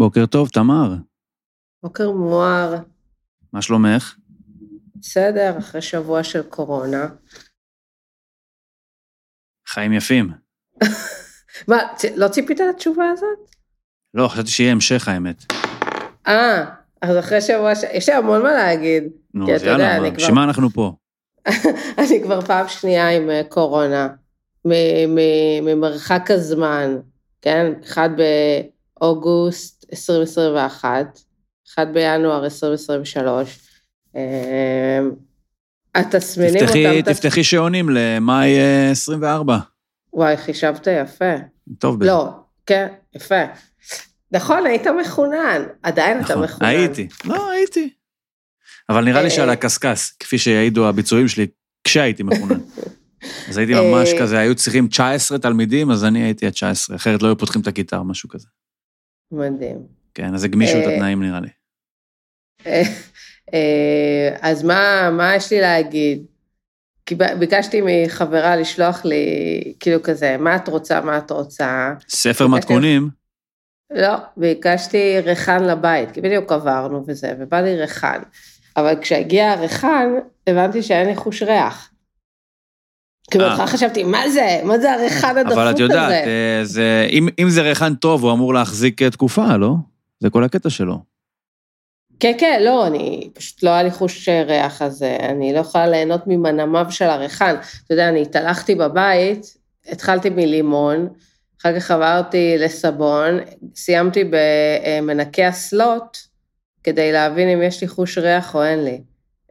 בוקר טוב, תמר. בוקר מואר. מה שלומך? בסדר, אחרי שבוע של קורונה. חיים יפים. מה, לא ציפית לתשובה הזאת? לא, חשבתי שיהיה המשך האמת. אה, אז אחרי שבוע ש... יש לי המון מה להגיד. נו, אז יאללה, בשביל מה אנחנו פה? אני כבר פעם שנייה עם אה, קורונה, ממרחק הזמן, כן? אחד באוגוסט 2021, אחד בינואר 2023. אמ, התסמינים אותם... תפתחי שעונים למאי 24. אה, וואי, חישבת יפה. טוב בזה. לא, כן, יפה. נכון, היית מחונן, עדיין אתה נכון, מחונן. הייתי, לא, הייתי. אבל נראה לי אה, שעל הקשקש, כפי שיעידו הביצועים שלי, כשהייתי מחונן. אז הייתי ממש אה, כזה, היו צריכים 19 תלמידים, אז אני הייתי ה-19, אחרת לא היו פותחים את הכיתה או משהו כזה. מדהים. כן, אז הגמישו את התנאים נראה לי. אה, אז מה, מה יש לי להגיד? כי ביקשתי מחברה לשלוח לי, כאילו כזה, מה את רוצה, מה את רוצה. ספר מתכונים? לא, ביקשתי ריחן לבית, כי בדיוק עברנו וזה, ובא לי ריחן. אבל כשהגיע הריחן, הבנתי שאין לי חוש ריח. כאילו, בהתחלה חשבתי, מה זה? מה זה הריחן הדפוק הזה? אבל את יודעת, אה, זה, אם, אם זה ריחן טוב, הוא אמור להחזיק תקופה, לא? זה כל הקטע שלו. כן, כן, לא, אני, פשוט לא היה לי חוש ריח, אז אה, אני לא יכולה ליהנות ממנמיו של הריחן. אתה יודע, אני התהלכתי בבית, התחלתי מלימון, אחר כך עברתי לסבון, סיימתי במנקי הסלוט, כדי להבין אם יש לי חוש ריח או אין לי.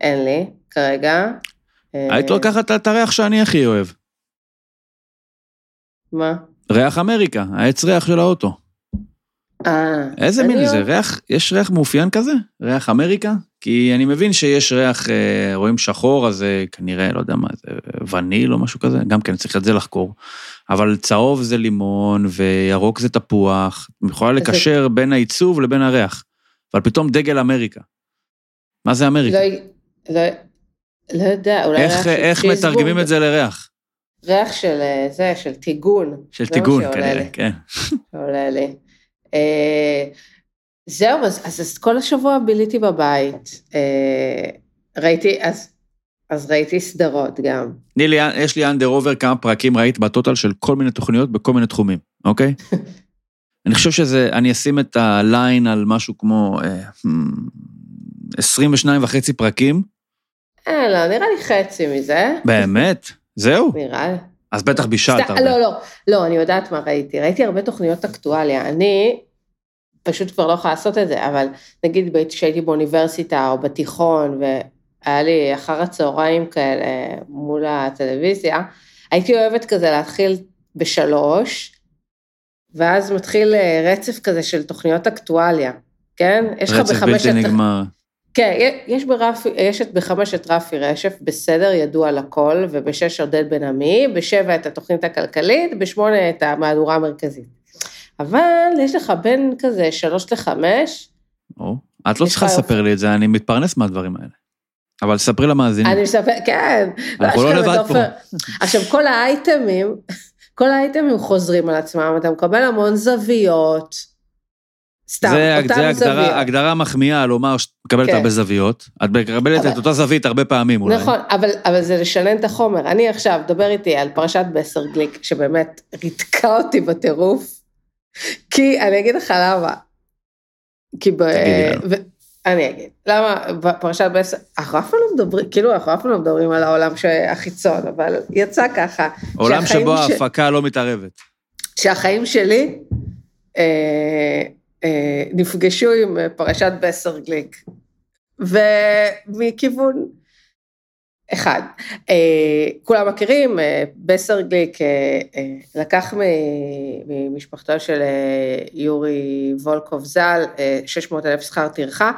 אין לי, כרגע. היית לוקחת את הריח שאני הכי אוהב. מה? ריח אמריקה, העץ ריח של האוטו. אה. איזה מין זה? ריח, יש ריח מאופיין כזה? ריח אמריקה? כי אני מבין שיש ריח, אה, רואים שחור, אז זה כנראה, לא יודע מה, זה וניל או משהו כזה, גם כן צריך את זה לחקור. אבל צהוב זה לימון, וירוק זה תפוח, יכולה לקשר בין העיצוב לבין הריח. אבל פתאום דגל אמריקה. מה זה אמריקה? לא, לא, לא יודע, אולי איך, ריח של איך מתרגמים את זה לריח? ריח של אה, זה, של טיגון. של טיגון, כנראה, כן. עולה לי. אה, זהו, אז, אז, אז כל השבוע ביליתי בבית. אה, ראיתי, אז, אז ראיתי סדרות גם. תני לי, יש לי אנדר עובר כמה פרקים ראית בטוטל של כל מיני תוכניות בכל מיני תחומים, אוקיי? אני חושב שזה, אני אשים את הליין על משהו כמו אה, 22 וחצי פרקים. אה, לא, נראה לי חצי מזה. באמת? זהו? נראה לי. אז בטח בישלת הרבה. לא, לא, לא, אני יודעת מה ראיתי. ראיתי הרבה תוכניות אקטואליה. אני פשוט כבר לא יכולה לעשות את זה, אבל נגיד כשהייתי באוניברסיטה או בתיכון, והיה לי אחר הצהריים כאלה מול הטלוויזיה, הייתי אוהבת כזה להתחיל בשלוש, ואז מתחיל אה, רצף כזה של תוכניות אקטואליה, כן? יש לך בחמש... רצף בלתי נגמר. כן, יש, ברף, יש את בחמש את רפי רשף, בסדר, ידוע לכל, ובשש עודד בן עמי, בשבע את התוכנית הכלכלית, בשמונה את המהדורה המרכזית. אבל יש לך בין כזה שלוש לחמש. או, את לא צריכה לספר לי את זה, אני מתפרנס מהדברים האלה. אבל ספרי למאזינים. אני מספר, כן. אנחנו לא לבד פה. עכשיו, כל האייטמים, כל האייטמים חוזרים על עצמם, אתה מקבל המון זוויות. סתם, זה, אותם זה הגדרה, זוויות. הגדרה מחמיאה לומר שאת מקבלת כן. הרבה זוויות. את מקבלת אבל... את אותה זווית הרבה פעמים אולי. נכון, אבל, אבל זה לשנן את החומר. אני עכשיו, דבר איתי על פרשת בסר גליק, שבאמת ריתקה אותי בטירוף, כי אני אגיד לך למה. כי ב... ו... אני אגיד, למה בפרשת בסר, אנחנו אף פעם לא מדברים, כאילו אנחנו אף פעם לא מדברים על העולם החיצון, אבל יצא ככה. עולם שבו ש... ההפקה לא מתערבת. שהחיים שלי, אה, נפגשו עם אה, פרשת בסר גליק. ומכיוון אחד, אה, כולם מכירים, בסר גליק לקח ממשפחתו של יורי וולקוב ז"ל 600 אלף שכר טרחה,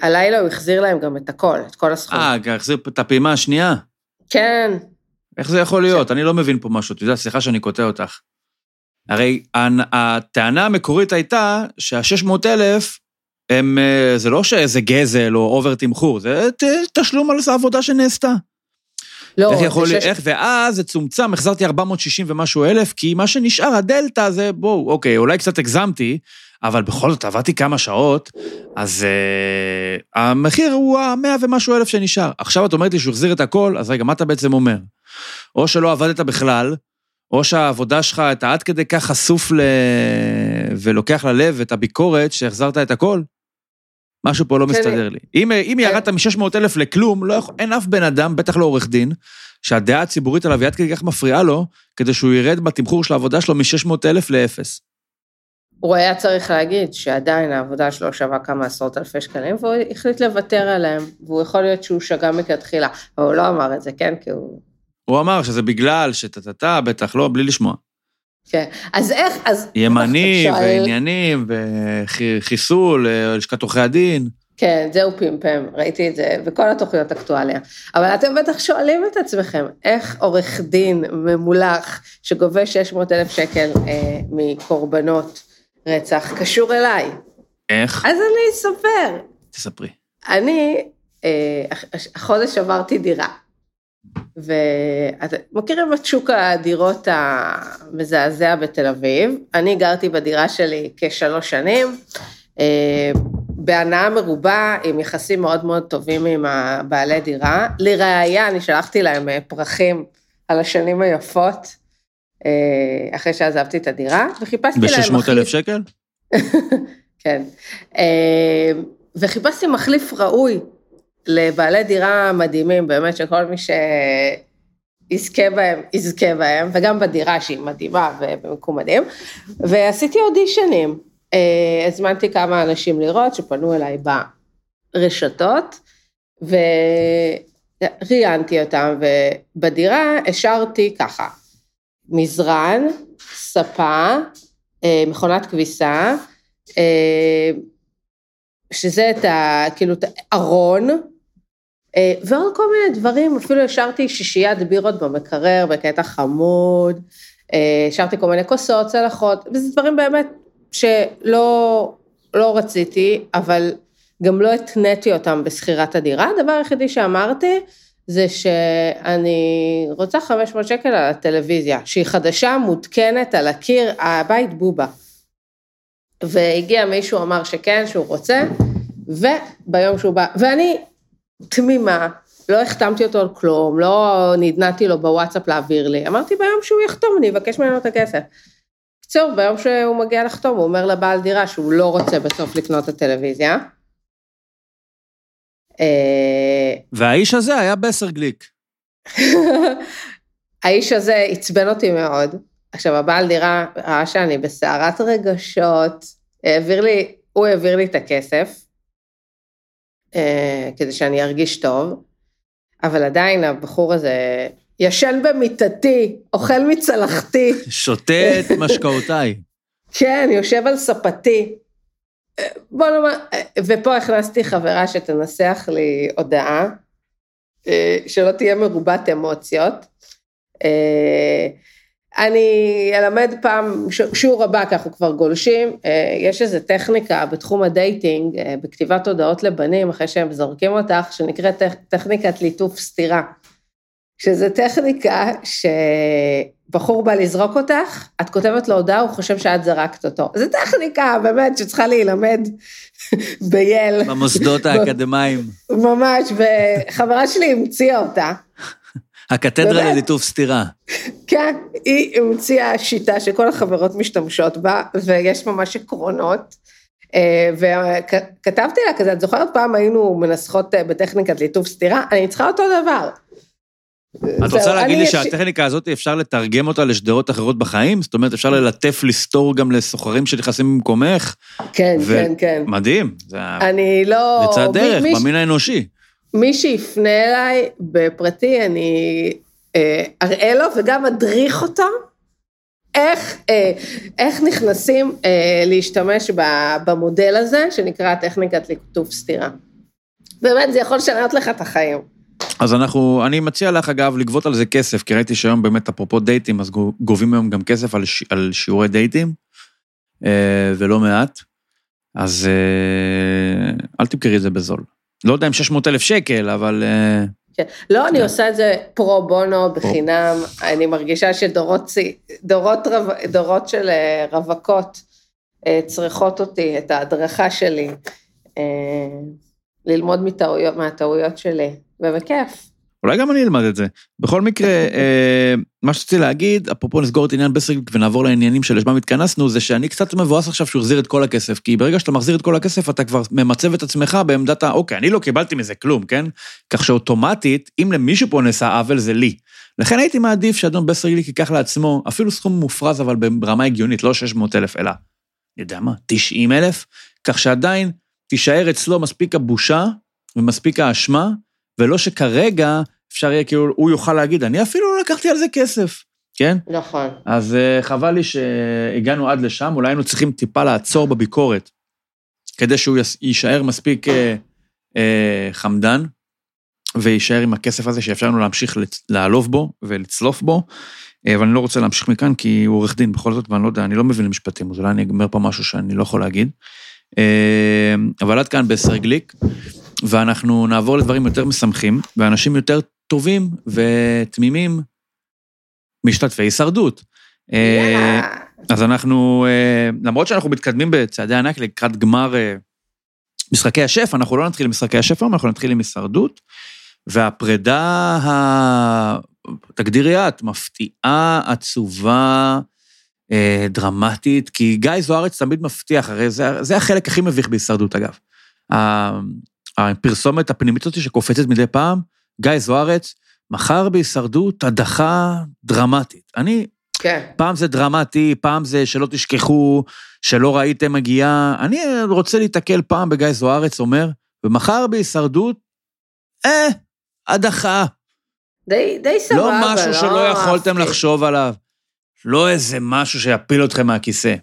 הלילה הוא החזיר להם גם את הכל, את כל הסכום. אה, החזיר את הפעימה השנייה? כן. איך זה יכול להיות? אני לא מבין פה משהו, אתה יודע, סליחה שאני קוטע אותך. הרי הטענה המקורית הייתה שה-600 אלף, הם, זה לא שאיזה גזל או אובר תמחור, זה תשלום על העבודה שנעשתה. לא, איך יכול, זה שש- איך, ואז זה צומצם, החזרתי 460 ומשהו אלף, כי מה שנשאר, הדלתא זה, בואו, אוקיי, אולי קצת הגזמתי, אבל בכל זאת עבדתי כמה שעות, אז uh, המחיר הוא המאה ומשהו אלף שנשאר. עכשיו את אומרת לי שהוא החזיר את הכל, אז רגע, מה אתה בעצם אומר? או שלא עבדת בכלל, או שהעבודה שלך, אתה עד כדי כך חשוף ל... ולוקח ללב את הביקורת שהחזרת את הכל? משהו פה לא כן. מסתדר לי. אם, אם ירדת מ-600 אלף לכלום, לא יכול, אין אף בן אדם, בטח לא עורך דין, שהדעה הציבורית עליו היא עד כדי כך מפריעה לו, כדי שהוא ירד בתמחור של העבודה שלו מ-600 אלף לאפס. הוא היה צריך להגיד שעדיין העבודה שלו שווה כמה עשרות אלפי שקלים, והוא החליט לוותר עליהם, והוא יכול להיות שהוא שגה מכתחילה, אבל הוא לא אמר את זה, כן? כי הוא... הוא אמר שזה בגלל שטטטה, בטח לא, בלי לשמוע. כן. אז איך, אז... ימני ועניינים וחיסול, אה, לשכת עורכי הדין. כן, זה הוא פמפם, ראיתי את זה בכל התוכניות אקטואליה. אבל אתם בטח שואלים את עצמכם, איך עורך דין ממולח שגובה 600 אלף שקל אה, מקורבנות רצח קשור אליי? איך? אז אני אספר. תספרי. אני, אה, החודש עברתי דירה. ואתם מכירים את שוק הדירות המזעזע בתל אביב? אני גרתי בדירה שלי כשלוש שנים, אה, בהנאה מרובה, עם יחסים מאוד מאוד טובים עם הבעלי דירה. לראיה, אני שלחתי להם אה, פרחים על השנים היפות, אה, אחרי שעזבתי את הדירה, וחיפשתי להם ב-600 אלף שקל? כן. וחיפשתי מחליף ראוי לבעלי דירה מדהימים, באמת שכל מי שיזכה בהם, יזכה בהם, וגם בדירה שהיא מדהימה ובמקום מדהים. ועשיתי אודישנים. אה, הזמנתי כמה אנשים לראות שפנו אליי ברשתות, וראיינתי אותם, ובדירה השארתי ככה, מזרן, ספה, אה, מכונת כביסה, אה, שזה את ה... כאילו, את הארון, ועוד כל מיני דברים, אפילו השארתי שישיית בירות במקרר בקטע חמוד, אה, השארתי כל מיני כוסות, צלחות, וזה דברים באמת שלא לא רציתי, אבל גם לא התניתי אותם בשכירת הדירה. הדבר היחידי שאמרתי זה שאני רוצה 500 שקל על הטלוויזיה, שהיא חדשה, מותקנת על הקיר, הבית בובה. והגיע מישהו, אמר שכן, שהוא רוצה, וביום שהוא בא, ואני תמימה, לא החתמתי אותו על כלום, לא נדנדתי לו בוואטסאפ להעביר לי, אמרתי ביום שהוא יחתום, אני אבקש ממנו את הכסף. בקיצור, ביום שהוא מגיע לחתום, הוא אומר לבעל דירה שהוא לא רוצה בסוף לקנות את הטלוויזיה. אה, והאיש הזה היה בסר גליק. האיש הזה עצבן אותי מאוד. עכשיו, הבעל דירה ראה שאני בסערת רגשות, העביר לי, הוא העביר לי את הכסף, כדי שאני ארגיש טוב, אבל עדיין הבחור הזה ישן במיטתי, אוכל מצלחתי, שותה את משקאותיי. כן, יושב על ספתי. אה, בוא נאמר, אה, ופה הכנסתי חברה שתנסח לי הודעה, אה, שלא תהיה מרובת אמוציות. אני אלמד פעם, שיעור הבא, כי אנחנו כבר גולשים, אה, יש איזו טכניקה בתחום הדייטינג, אה, בכתיבת הודעות לבנים, אחרי שהם זורקים אותך, שנקראת טכ- טכניקת ליטוף סתירה. שזה טכניקה שבחור בא לזרוק אותך, את כותבת לו הודעה, הוא חושב שאת זרקת אותו. זו טכניקה באמת שצריכה להילמד בייל, במוסדות האקדמיים. ממש, וחברה שלי המציאה אותה. הקתדרה? לליטוף סתירה. כן, היא המציאה שיטה שכל החברות משתמשות בה, ויש ממש עקרונות. אה, וכתבתי לה כזה, את זוכרת פעם היינו מנסחות אה, בטכניקת ליטוף סתירה? אני צריכה אותו דבר. את רוצה להגיד לי שהטכניקה הזאת אפשר לתרגם אותה לשדרות אחרות בחיים? זאת אומרת, אפשר ללטף, לסתור גם לסוחרים שנכנסים במקומך? כן, כן, כן. מדהים, אני לא... פריצת דרך, מי- מי- במין האנושי. מי שיפנה אליי בפרטי, אני אה, אראה לו וגם אדריך אותו איך, אה, איך נכנסים אה, להשתמש במודל הזה, שנקרא טכניקת ליטוף סתירה. באמת, זה יכול לשנות לך את החיים. אז אנחנו, אני מציע לך, אגב, לגבות על זה כסף, כי ראיתי שהיום באמת, אפרופו דייטים, אז גו- גובים היום גם כסף על, ש... על שיעורי דייטים, אה, ולא מעט. אז אה, אל תמכרי את זה בזול. לא יודע אם 600 אלף שקל, אבל אה, כן. לא, אני כן. עושה את זה פרו בונו בחינם, אני מרגישה שדורות דורות רו- דורות של אה, רווקות אה, צריכות אותי, את ההדרכה שלי, ללמוד מטעויות, מהטעויות שלי, ובכיף. אולי גם אני אלמד את זה. בכל מקרה, אה, מה שרציתי להגיד, אפרופו נסגור את עניין בסרגליק ונעבור לעניינים שלשמם התכנסנו, זה שאני קצת מבואס עכשיו שהוא החזיר את כל הכסף, כי ברגע שאתה מחזיר את כל הכסף, אתה כבר ממצב את עצמך בעמדת ה... אוקיי, אני לא קיבלתי מזה כלום, כן? כך שאוטומטית, אם למישהו פה נעשה עוול, זה לי. לכן הייתי מעדיף שאדון בסרגליק ייקח לעצמו, אפילו סכום מופרז, אבל ברמה הגיונית, לא 600 אלף, אלא, אני יודע מה, 90 אלף, כך שעדיין תישאר אצלו מספיק הבושה ומספיק האשמה, ולא שכרגע אפשר יהיה, כאילו, הוא יוכל להגיד, אני אפילו לא לקחתי על זה כסף, כן? נכון. אז אה, חבל לי שהגענו עד לשם, אולי היינו צריכים טיפה לעצור בביקורת, כדי שהוא יישאר מספיק אה, אה, חמדן, ויישאר עם הכסף הזה שאפשר לנו להמשיך לעלוב בו ולצלוף בו, אה, אבל אני לא רוצה להמשיך מכאן, כי הוא עורך דין בכל זאת, ואני לא יודע, אני לא מבין משפטים, אז אולי אני אגמר פה משהו שאני לא יכול להגיד. אבל עד כאן בסרגליק, ואנחנו נעבור לדברים יותר משמחים, ואנשים יותר טובים ותמימים, משתתפי הישרדות. אה, יאללה. אז אנחנו, אה, למרות שאנחנו מתקדמים בצעדי ענק לקראת גמר אה, משחקי השף, אנחנו לא נתחיל עם משחקי השף היום, אנחנו נתחיל עם הישרדות, והפרידה ה... תגדירי את, מפתיעה, עצובה, אה, דרמטית, כי גיא זוארץ תמיד מבטיח, הרי זה, זה החלק הכי מביך בהישרדות, אגב. הפרסומת הפנימית הזאת שקופצת מדי פעם, גיא זוארץ, מחר בהישרדות הדחה דרמטית. אני כן. פעם זה דרמטי, פעם זה שלא תשכחו, שלא ראיתם מגיעה. אני רוצה להתקל פעם בגיא זוארץ אומר, ומחר בהישרדות, אה, הדחה. די, די סבבה, לא משהו שלא יכולתם. לחשוב עליו. לא איזה משהו שיפיל אתכם מהכיסא.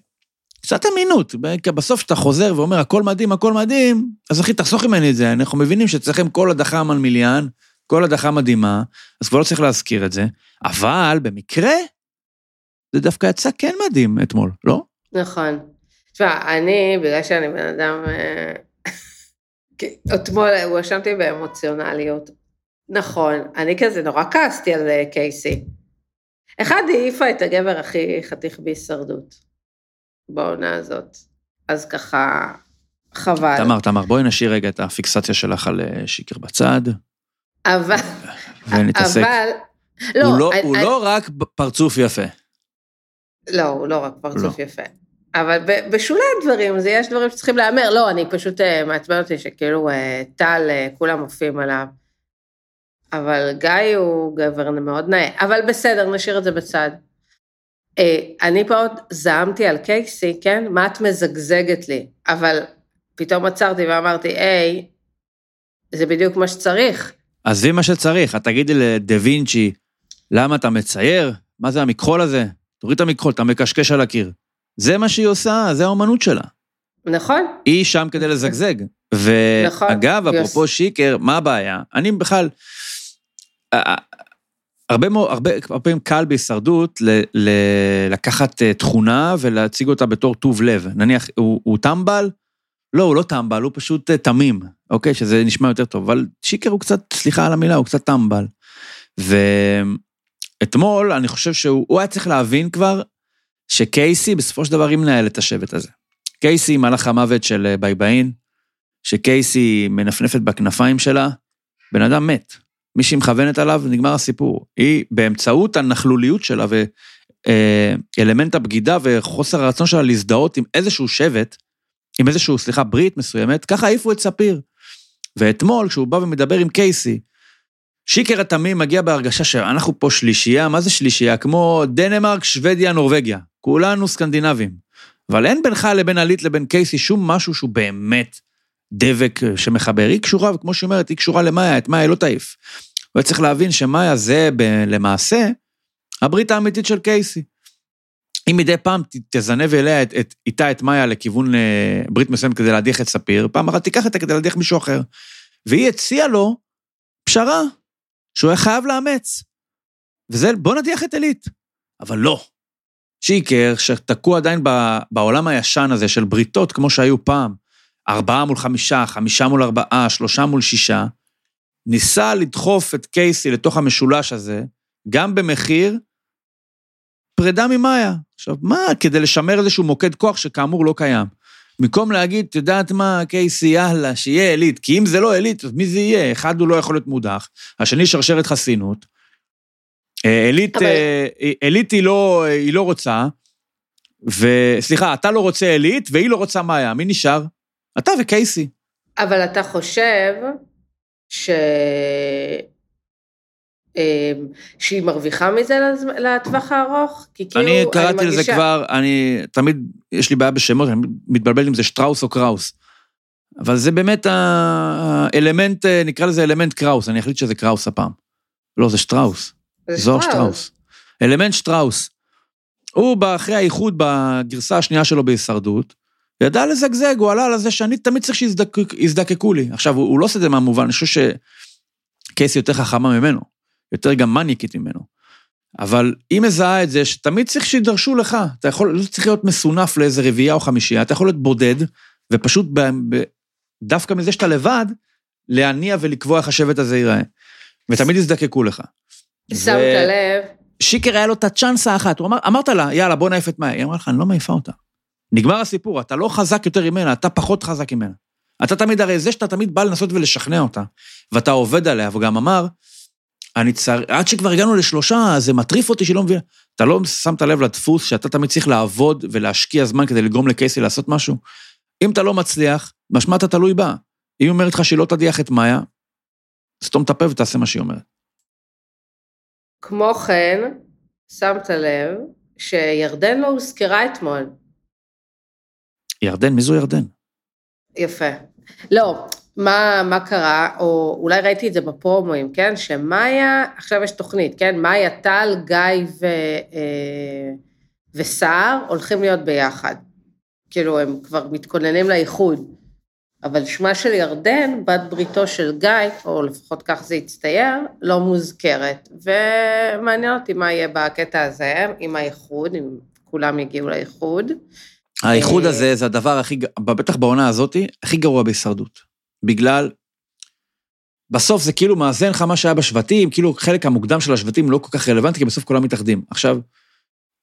קצת אמינות, כי בסוף כשאתה חוזר ואומר, הכל מדהים, הכל מדהים, אז אחי, תחסוך ממני את זה. אנחנו מבינים שאצלכם כל הדחה מלמיליאן, כל הדחה מדהימה, אז כבר לא צריך להזכיר את זה. אבל במקרה, זה דווקא יצא כן מדהים אתמול, לא? נכון. תשמע, אני, בגלל שאני בן אדם... אה, כי אתמול הואשמתי באמוציונליות. נכון, אני כזה נורא כעסתי על אה, קייסי. אחד, העיפה את הגבר הכי חתיך בהישרדות, בעונה הזאת. אז ככה, חבל. תמר, תמר, בואי נשאיר רגע את הפיקסציה שלך על אה, שיקר בצד, אבל, ונתעסק. אבל, הוא לא- אני- הוא אני- לא רק פרצוף יפה. לא, הוא לא רק פרצוף לא. יפה. אבל ב- בשולי הדברים, זה יש דברים שצריכים להיאמר. לא, אני פשוט אה, מעצבן אותי שכאילו אה, טל, אה, כולם עופים עליו. אבל גיא הוא גבר מאוד נאה. אבל בסדר, נשאיר את זה בצד. אני פה עוד זעמתי על קייסי, כן? מה את מזגזגת לי? אבל פתאום עצרתי ואמרתי, היי, זה בדיוק מה שצריך. עזבי מה שצריך, את תגידי לדה וינצ'י, למה אתה מצייר? מה זה המכחול הזה? תוריד את המכחול, אתה מקשקש על הקיר. זה מה שהיא עושה, זה האומנות שלה. נכון? היא שם כדי לזגזג. נכון, ואגב, יוס. אפרופו שיקר, מה הבעיה? אני בכלל, הרבה מאוד, הרבה הרבה פעמים קל בהישרדות ל, ל, לקחת אה, תכונה ולהציג אותה בתור טוב לב. נניח, הוא, הוא טמבל? לא, הוא לא טמבל, הוא פשוט אה, תמים, אוקיי? שזה נשמע יותר טוב, אבל שיקר הוא קצת, סליחה על המילה, הוא קצת טמבל. ואתמול, אני חושב שהוא הוא היה צריך להבין כבר שקייסי בסופו של דבר היא מנהלת את השבט הזה. קייסי היא מלאך המוות של אה, בייבאין, שקייסי מנפנפת בכנפיים שלה, בן אדם מת. מי שהיא מכוונת עליו, נגמר הסיפור. היא, באמצעות הנכלוליות שלה ואלמנט הבגידה וחוסר הרצון שלה להזדהות עם איזשהו שבט, עם איזשהו, סליחה, ברית מסוימת, ככה העיפו את ספיר. ואתמול, כשהוא בא ומדבר עם קייסי, שיקר התמים מגיע בהרגשה שאנחנו פה שלישייה, מה זה שלישייה? כמו דנמרק, שוודיה, נורבגיה. כולנו סקנדינבים. אבל אין בינך לבין עלית לבין קייסי שום משהו שהוא באמת דבק שמחבר. היא קשורה, וכמו שהיא אומרת, היא קשורה למאיה, את מאיה לא תעיף. הוא צריך להבין שמאיה זה ב- למעשה הברית האמיתית של קייסי. אם מדי פעם תזנב אליה את, את, איתה את מאיה לכיוון אה, ברית מסוימת כדי להדיח את ספיר, פעם אחת תיקח אותה כדי להדיח מישהו אחר. והיא הציעה לו פשרה, שהוא היה חייב לאמץ. וזה, בוא נדיח את עילית. אבל לא. שיקר, שתקוע עדיין בעולם הישן הזה של בריתות כמו שהיו פעם, ארבעה מול חמישה, חמישה מול ארבעה, שלושה מול שישה, ניסה לדחוף את קייסי לתוך המשולש הזה, גם במחיר פרידה ממאיה. עכשיו, מה, כדי לשמר איזשהו מוקד כוח שכאמור לא קיים. במקום להגיד, את יודעת מה, קייסי, יאללה, שיהיה עילית, כי אם זה לא עילית, אז מי זה יהיה? אחד, הוא לא יכול להיות מודח, השני, שרשרת חסינות. עילית, אבל... עילית היא, לא, היא לא רוצה, וסליחה, אתה לא רוצה עילית, והיא לא רוצה מאיה, מי נשאר? אתה וקייסי. אבל אתה חושב ש... אמ, שהיא מרוויחה מזה לטווח הארוך? כי כאילו, אני קראתי אני מרגישה... לזה כבר, אני תמיד, יש לי בעיה בשמות, אני מתבלבל אם זה שטראוס או קראוס. אבל זה באמת האלמנט, נקרא לזה אלמנט קראוס, אני אחליט שזה קראוס הפעם. לא, זה שטראוס. זה זוהר שטראוס. אלמנט שטראוס. הוא, אחרי האיחוד בגרסה השנייה שלו בהישרדות, ידע לזגזג, הוא עלה על זה שאני תמיד צריך שיזדקקו לי. עכשיו, הוא, הוא לא עושה את זה מהמובן, אני חושב שקייסי יותר חכמה ממנו. יותר גם מניקית ממנו. אבל היא מזהה את זה שתמיד צריך שידרשו לך, אתה יכול, לא צריך להיות מסונף לאיזה רביעייה או חמישייה, אתה יכול להיות בודד, ופשוט ב, ב, דווקא מזה שאתה לבד, להניע ולקבוע איך השבט הזה ייראה. ותמיד יזדקקו לך. שמת ו... לב. שיקר היה לו את הצ'אנסה האחת, הוא אמר, אמרת לה, יאללה, בוא נעיף את מאי. היא אמרה לך, אני לא מעיפה אותה. נגמר הסיפור, אתה לא חזק יותר ממנה, אתה פחות חזק ממנה. אתה תמיד, הרי זה שאתה תמיד בא לנסות ולשכנע אותה, ואתה עובד עליה, והוא גם אמר, אני צר... עד שכבר הגענו לשלושה, זה מטריף אותי שלא מבין. אתה לא שמת לב לדפוס שאתה תמיד צריך לעבוד ולהשקיע זמן כדי לגרום לקייסי לעשות משהו? אם אתה לא מצליח, משמע אתה תלוי בה. היא אומרת לך שהיא לא תדיח את מאיה, סתום את הפה ותעשה מה שהיא אומרת. כמו כן, שמת לב שירדן לא הוזכרה אתמול. ירדן? מי זו ירדן? יפה. לא, מה, מה קרה, או אולי ראיתי את זה בפרומואים, כן? שמאיה, עכשיו יש תוכנית, כן? מאיה, טל, גיא ו, אה, וסער הולכים להיות ביחד. כאילו, הם כבר מתכוננים לאיחוד. אבל שמה של ירדן, בת בריתו של גיא, או לפחות כך זה הצטייר, לא מוזכרת. ומעניין אותי מה יהיה בקטע הזה, עם האיחוד, אם כולם יגיעו לאיחוד. האיחוד אה, הזה זה הדבר הכי, בטח בעונה הזאת, הכי גרוע בהישרדות. בגלל, בסוף זה כאילו מאזן לך מה שהיה בשבטים, כאילו חלק המוקדם של השבטים לא כל כך רלוונטי, כי בסוף כולם מתאחדים. עכשיו,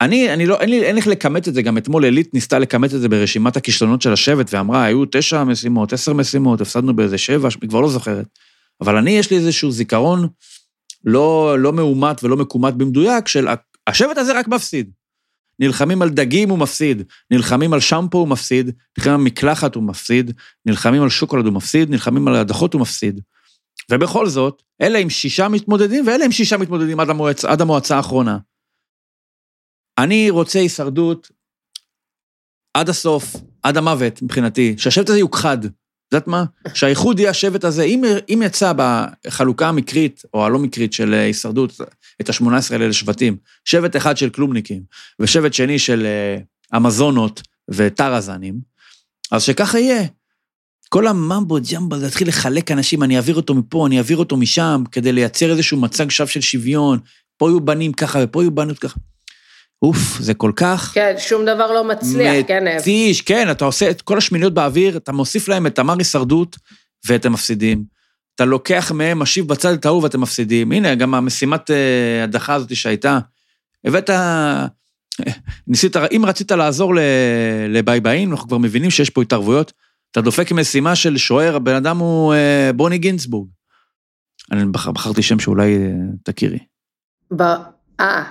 אני, אני לא, אין לי, אין איך לכמת את זה, גם אתמול אלית ניסתה לכמת את זה ברשימת הכישלונות של השבט, ואמרה, היו תשע משימות, עשר משימות, הפסדנו באיזה שבע, היא כבר לא זוכרת. אבל אני, יש לי איזשהו זיכרון לא, לא מאומת ולא מקומט במדויק, של השבט הזה רק מפסיד. נלחמים על דגים הוא מפסיד, נלחמים על שמפו הוא מפסיד, נלחמים על מקלחת הוא מפסיד, נלחמים על שוקולד הוא מפסיד, נלחמים על הדחות הוא מפסיד. ובכל זאת, אלה עם שישה מתמודדים ואלה עם שישה מתמודדים עד, המועצ... עד המועצה האחרונה. אני רוצה הישרדות עד הסוף, עד המוות מבחינתי, שהשבט הזה יוכחד. יודעת מה? שהאיחוד יהיה השבט הזה, אם, אם יצא בחלוקה המקרית, או הלא מקרית של הישרדות, את ה-18 האלה לשבטים, שבט אחד של כלומניקים, ושבט שני של uh, אמזונות וטראזנים, אז שככה יהיה. כל הממבו ג'מבו, זה להתחיל לחלק אנשים, אני אעביר אותו מפה, אני אעביר אותו משם, כדי לייצר איזשהו מצג שווא של שוויון, פה יהיו בנים ככה ופה יהיו בנות ככה. אוף, זה כל כך... כן, שום דבר לא מצליח, כן. מתיש, כן, אתה עושה את כל השמיניות באוויר, אתה מוסיף להם את תמר הישרדות, ואתם מפסידים. אתה לוקח מהם, משיב בצד את ההוא ואתם מפסידים. הנה, גם המשימת אה, הדחה הזאת שהייתה, הבאת... ניסית, אם רצית לעזור לביי ביין, אנחנו כבר מבינים שיש פה התערבויות, אתה דופק משימה של שוער, הבן אדם הוא אה, בוני גינצבורג. אני בחרתי שם שאולי אה, תכירי. אה,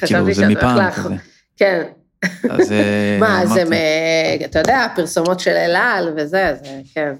כאילו, זה מפעם כזה. כן. אז... מה, זה, אתה יודע, פרסומות של אל על וזה, זה, כן.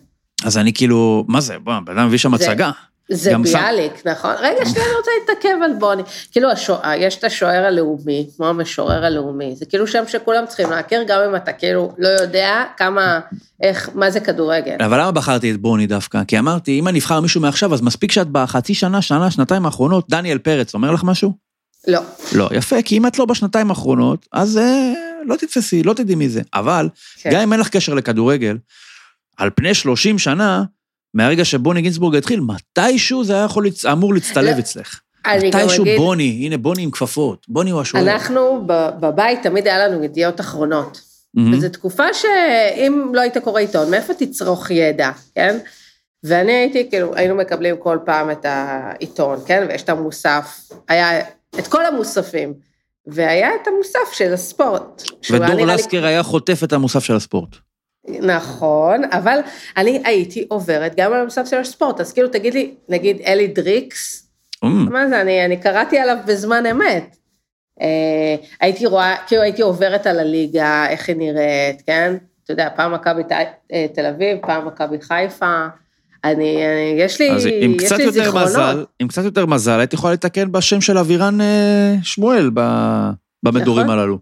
אז אני כאילו, מה זה, בוא, בן אדם מביא שם הצגה. זה ביאליק, שם... נכון? רגע, שנייה, אני רוצה להתעכב על בוני. כאילו, השוע, יש את השוער הלאומי, כמו המשורר הלאומי, זה כאילו שם שכולם צריכים להכיר, גם אם אתה כאילו לא יודע כמה, איך, מה זה כדורגל. אבל למה בחרתי את בוני דווקא? כי אמרתי, אם אני אבחר מישהו מעכשיו, אז מספיק שאת בחצי שנה, שנה, שנתיים האחרונות, דניאל פרץ, אומר לך משהו? לא. לא, יפה, כי אם את לא בשנתיים האחרונות, אז אה, לא תתפסי, לא תדעי מי זה. אבל, כן. גם אם אין לך קשר לכדורגל, על פני 30 שנה, מהרגע שבוני גינצבורג התחיל, מתישהו זה היה יכול, אמור להצטלב לא, אצלך. מתישהו אגיד, בוני, הנה בוני עם כפפות, בוני הוא השוער. אנחנו בבית תמיד היה לנו ידיעות אחרונות. Mm-hmm. וזו תקופה שאם לא היית קורא עיתון, מאיפה תצרוך ידע, כן? ואני הייתי, כאילו, היינו מקבלים כל פעם את העיתון, כן? ויש את המוסף, היה את כל המוספים, והיה את המוסף של הספורט. ודור לסקר היה חוטף את המוסף של הספורט. נכון, אבל אני הייתי עוברת גם על המוסף של הספורט, אז כאילו, תגיד לי, נגיד אלי דריקס, mm. מה זה, אני, אני קראתי עליו בזמן אמת. אה, הייתי רואה, כאילו הייתי עוברת על הליגה, איך היא נראית, כן? אתה יודע, פעם מכבי אה, תל אביב, פעם מכבי חיפה. אני, אני, יש לי, אז עם יש לי זיכרונות. מזל, עם קצת יותר מזל, הייתי יכולה לתקן בשם של אבירן אה, שמואל במדורים נכון, הללו.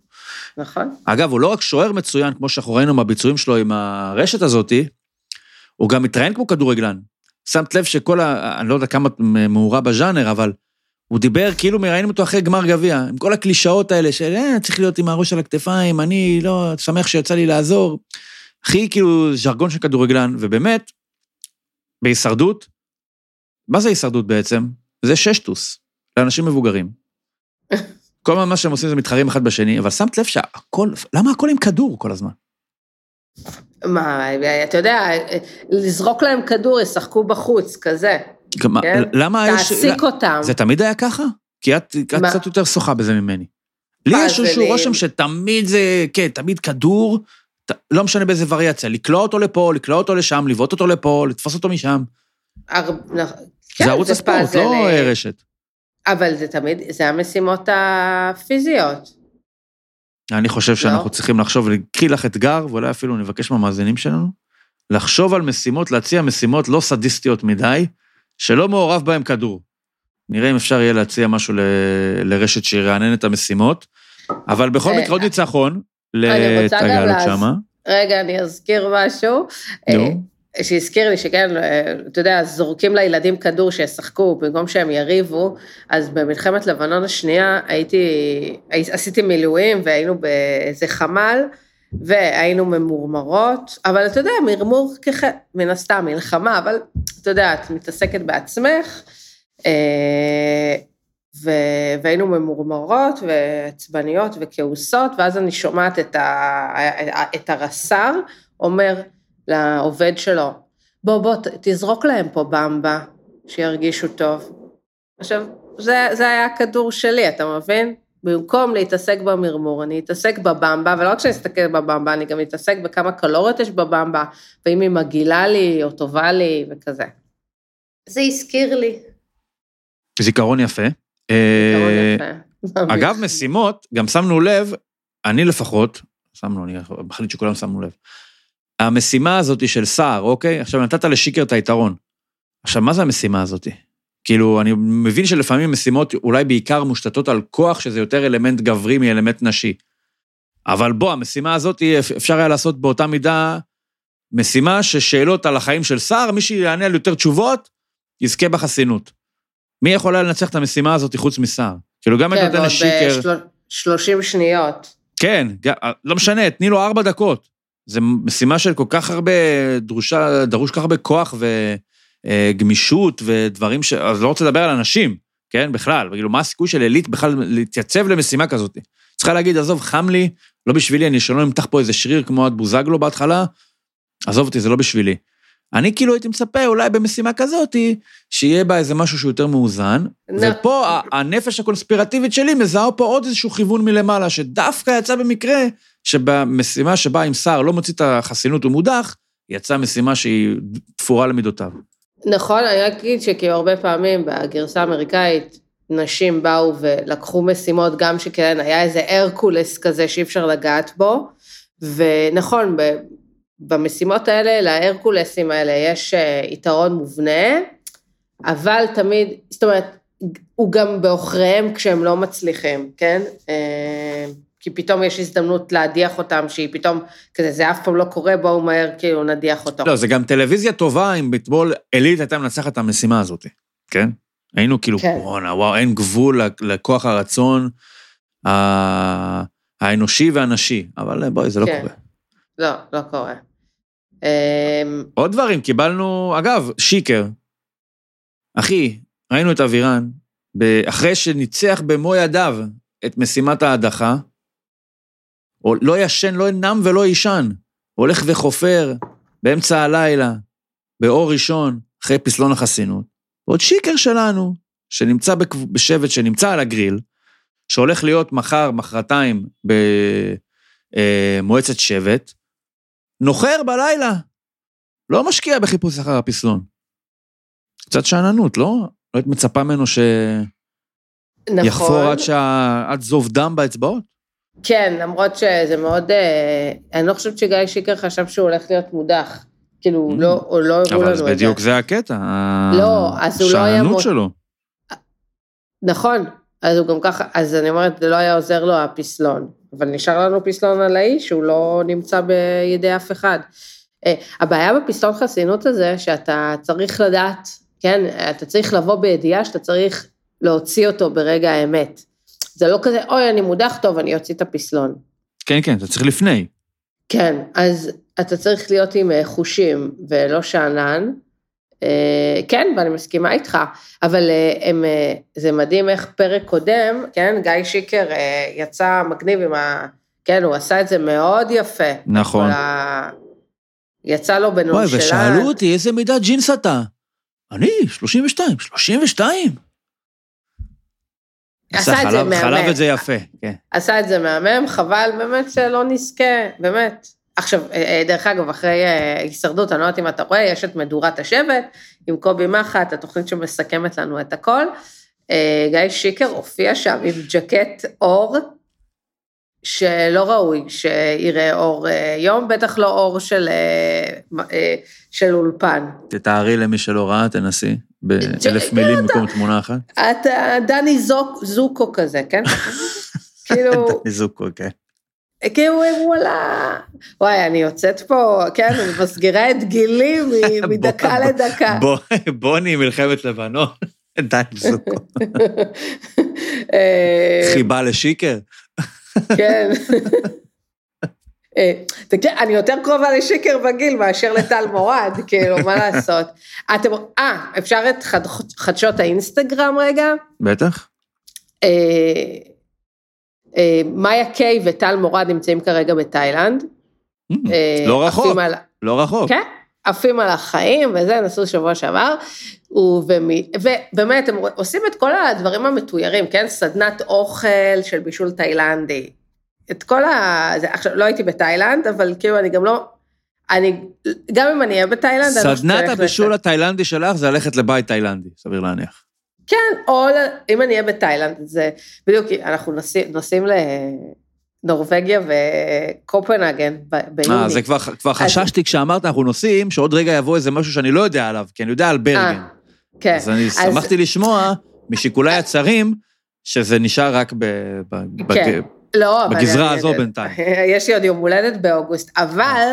נכון. אגב, הוא לא רק שוער מצוין, כמו שאנחנו ראינו מהביצועים שלו עם הרשת הזאתי, הוא גם מתראיין כמו כדורגלן. שמת לב שכל ה... אני לא יודע כמה מעורה בז'אנר, אבל הוא דיבר כאילו מראיינים אותו אחרי גמר גביע, עם כל הקלישאות האלה של אה, צריך להיות עם הראש על הכתפיים, אני לא, שמח שיצא לי לעזור. הכי כאילו ז'רגון של כדורגלן, ובאמת, בהישרדות, מה זה הישרדות בעצם? זה ששטוס, לאנשים מבוגרים. כל מה שהם עושים זה מתחרים אחד בשני, אבל שמת לב שהכל, למה הכל עם כדור כל הזמן? מה, אתה יודע, לזרוק להם כדור, ישחקו בחוץ, כזה. כמה, כן? למה יש... תעסיק אותם. זה תמיד היה ככה? כי את, את קצת יותר שוחה בזה ממני. לי יש איזשהו רושם שתמיד זה, כן, תמיד כדור, לא משנה באיזה וריאציה, לקלוע אותו לפה, לקלוע אותו לשם, לבעוט אותו לפה, לתפוס אותו משם. הר... כן, זה ערוץ זה הספורט, לא ל... רשת. אבל זה תמיד, זה המשימות הפיזיות. אני חושב שאנחנו לא. צריכים לחשוב, לקחי לך אתגר, ואולי אפילו נבקש מהמאזינים שלנו, לחשוב על משימות, להציע משימות לא סדיסטיות מדי, שלא מעורב בהם כדור. נראה אם אפשר יהיה להציע משהו ל... לרשת שירענן את המשימות, אבל בכל מקרה עוד ניצחון לתגלות שמה. רגע, אני אזכיר משהו. נו. אה, שהזכיר לי שכן, אה, אתה יודע, זורקים לילדים כדור שישחקו במקום שהם יריבו, אז במלחמת לבנון השנייה הייתי, עשיתי מילואים והיינו באיזה חמ"ל, והיינו ממורמרות, אבל אתה יודע, מרמור כח... מן הסתם, מלחמה, אבל אתה יודע, את מתעסקת בעצמך, אה, ו... והיינו ממורמרות ועצבניות וכעוסות, ואז אני שומעת את, ה... את הרס"ר אומר לעובד שלו, בוא, בוא, תזרוק להם פה במבה, שירגישו טוב. עכשיו, זה, זה היה הכדור שלי, אתה מבין? במקום להתעסק במרמור, אני אתעסק בבמבה, ולא רק שאני אסתכל בבמבה, אני גם אתעסק בכמה קלוריות יש בבמבה, ואם היא מגעילה לי או טובה לי וכזה. זה הזכיר לי. זיכרון יפה. אה. אגב, משימות, גם שמנו לב, אני לפחות, שמנו, אני מחליט שכולם שמנו לב. המשימה הזאת של סער, אוקיי? עכשיו נתת לשיקר את היתרון. עכשיו, מה זה המשימה הזאת? כאילו, אני מבין שלפעמים משימות אולי בעיקר מושתתות על כוח, שזה יותר אלמנט גברי מאלמנט נשי. אבל בוא, המשימה הזאת, אפשר היה לעשות באותה מידה משימה ששאלות על החיים של שר, מי שיענה על יותר תשובות, יזכה בחסינות. מי יכול היה לנצח את המשימה הזאת חוץ משר? כאילו, גם כן, את נותן לשיקר... כן, 30 שניות. כן, לא משנה, תני לו ארבע דקות. זו משימה של כל כך הרבה, דרושה, דרוש כל כך הרבה כוח ו... אה, ודברים ש... אז לא רוצה לדבר על אנשים, כן, בכלל, כאילו, מה הסיכוי של עילית בכלל להתייצב למשימה כזאת? צריכה להגיד, עזוב, חם לי, לא בשבילי, אני שלא נמתח פה איזה שריר כמו עד בוזגלו בהתחלה, עזוב אותי, זה לא בשבילי. אני כאילו הייתי מצפה אולי במשימה כזאת, שיהיה בה איזה משהו שהוא יותר מאוזן, ופה הנפש הקונספירטיבית שלי מזהה פה עוד איזשהו כיוון מלמעלה, שדווקא יצא במקרה שבמשימה שבה אם שר לא מוציא את החסינות ומודח, יצאה משימה שהיא תפורה למידותיו. נכון, אני רק אגיד שכאילו הרבה פעמים בגרסה האמריקאית, נשים באו ולקחו משימות, גם שכן, היה איזה הרקולס כזה שאי אפשר לגעת בו, ונכון, במשימות האלה, להרקולסים האלה יש אה, יתרון מובנה, אבל תמיד, זאת אומרת, הוא גם בעוכריהם כשהם לא מצליחים, כן? אה, כי פתאום יש הזדמנות להדיח אותם, שהיא פתאום, כזה, זה אף פעם לא קורה, בואו מהר, כאילו, נדיח אותו. לא, זה גם טלוויזיה טובה אם אתמול עילית הייתה מנצחת את המשימה הזאת, כן? היינו כאילו, כן. וואנה, וואו, אין גבול לכוח הרצון האנושי והנשי, אבל בואי, זה לא כן. קורה. לא, לא קורה. אמ, עוד דברים, קיבלנו, אגב, שיקר. אחי, ראינו את אבירן, אחרי שניצח במו ידיו את משימת ההדחה, לא ישן, לא ינם ולא יישן. הולך וחופר באמצע הלילה, באור ראשון, אחרי פסלון החסינות, ועוד שיקר שלנו, שנמצא בשבט שנמצא על הגריל, שהולך להיות מחר, מחרתיים, במועצת שבט, נוחר בלילה, לא משקיע בחיפוש אחר הפסלון. קצת שאננות, לא? לא היית מצפה ממנו שיחפור נכון. עד, שה... עד זוב דם באצבעות? כן, למרות שזה מאוד... אה, אני לא חושבת שגיא שיקר חשב שהוא הולך להיות מודח. כאילו, Mm. לא, או לא הראו לנו אבל את זה. בדיוק זה הקטע. לא, אז הוא לא היה השאננות שלו. נכון, אז הוא גם ככה, אז אני אומרת, זה לא היה עוזר לו הפסלון. אבל נשאר לנו פסלון על האיש, שהוא לא נמצא בידי אף אחד. אה, הבעיה בפסלון חסינות הזה, שאתה צריך לדעת, כן, אתה צריך לבוא בידיעה שאתה צריך להוציא אותו ברגע האמת. זה לא כזה, אוי, אני מודח טוב, אני אוציא את הפסלון. כן, כן, אתה צריך לפני. כן, אז אתה צריך להיות עם אה, חושים ולא שאנן. אה, כן, ואני מסכימה איתך, אבל אה, הם, אה, זה מדהים איך פרק קודם, כן, גיא שיקר יצא מגניב עם ה... כן, הוא עשה את זה מאוד יפה. נכון. ה... יצא לו וואי, בנונשלנט. ושאלו אותי, איזה מידת ג'ינס אתה? אני, 32. 32? עשה את זה מהמם. חלב את זה יפה, כן. עשה את זה מהמם, חבל באמת שלא נזכה, באמת. עכשיו, אה, אה, דרך אגב, אחרי אה, הישרדות, אני לא יודעת אם אתה רואה, יש את מדורת השבט, עם קובי מחט, התוכנית שמסכמת לנו את הכל. גיא שיקר הופיע שם עם ג'קט אור, שלא ראוי שיראה אור יום, בטח לא אור של, של אולפן. תתארי למי שלא ראה, תנסי, באלף מילים אתה- במקום תמונה אחת. אתה דני זוק, זוקו כזה, כן? כאילו, דני זוקו, כן. כאילו, וואלה, וואי, אני יוצאת פה, כן, אני מסגירה את גילי מדקה לדקה. בוני מלחמת לבנון, דני זוקו. אה, חיבה לשיקר. כן. אה, תקשיב, אני יותר קרובה לשיקר בגיל מאשר לטל מורד, כאילו, מה לעשות? אתם, אה, אפשר את חד- חדשות האינסטגרם רגע? בטח. אה, מאיה קיי וטל מורד נמצאים כרגע בתאילנד. אה, לא רחוק, לא רחוק. כן, עפים על החיים וזה, נסעו שבוע שעבר, ובאמת, הם עושים את כל הדברים המתוירים, כן? סדנת אוכל של בישול תאילנדי. את כל ה... זה, עכשיו, לא הייתי בתאילנד, אבל כאילו, אני גם לא... אני, גם אם אני אהיה בתאילנד, לא סדנת הבישול לצאת. התאילנדי שלך זה ללכת לבית תאילנדי, סביר להניח. כן, או אם אני אהיה בתאילנד, זה בדיוק, אנחנו נוסעים, נוסעים לנורבגיה וקופנהגן ביוני. אה, זה כבר כבר חששתי כשאמרת אנחנו נוסעים, שעוד רגע יבוא איזה משהו שאני לא יודע עליו, כי אני יודע על ברגן. אה, כן. אז אני שמחתי לשמוע, משיקולי הצרים, שזה נשאר רק ב... ב- בג- כן. לא, אבל... בגזרה אני- הזו אני- בינתיים. יש לי עוד יום הולדת באוגוסט, אבל,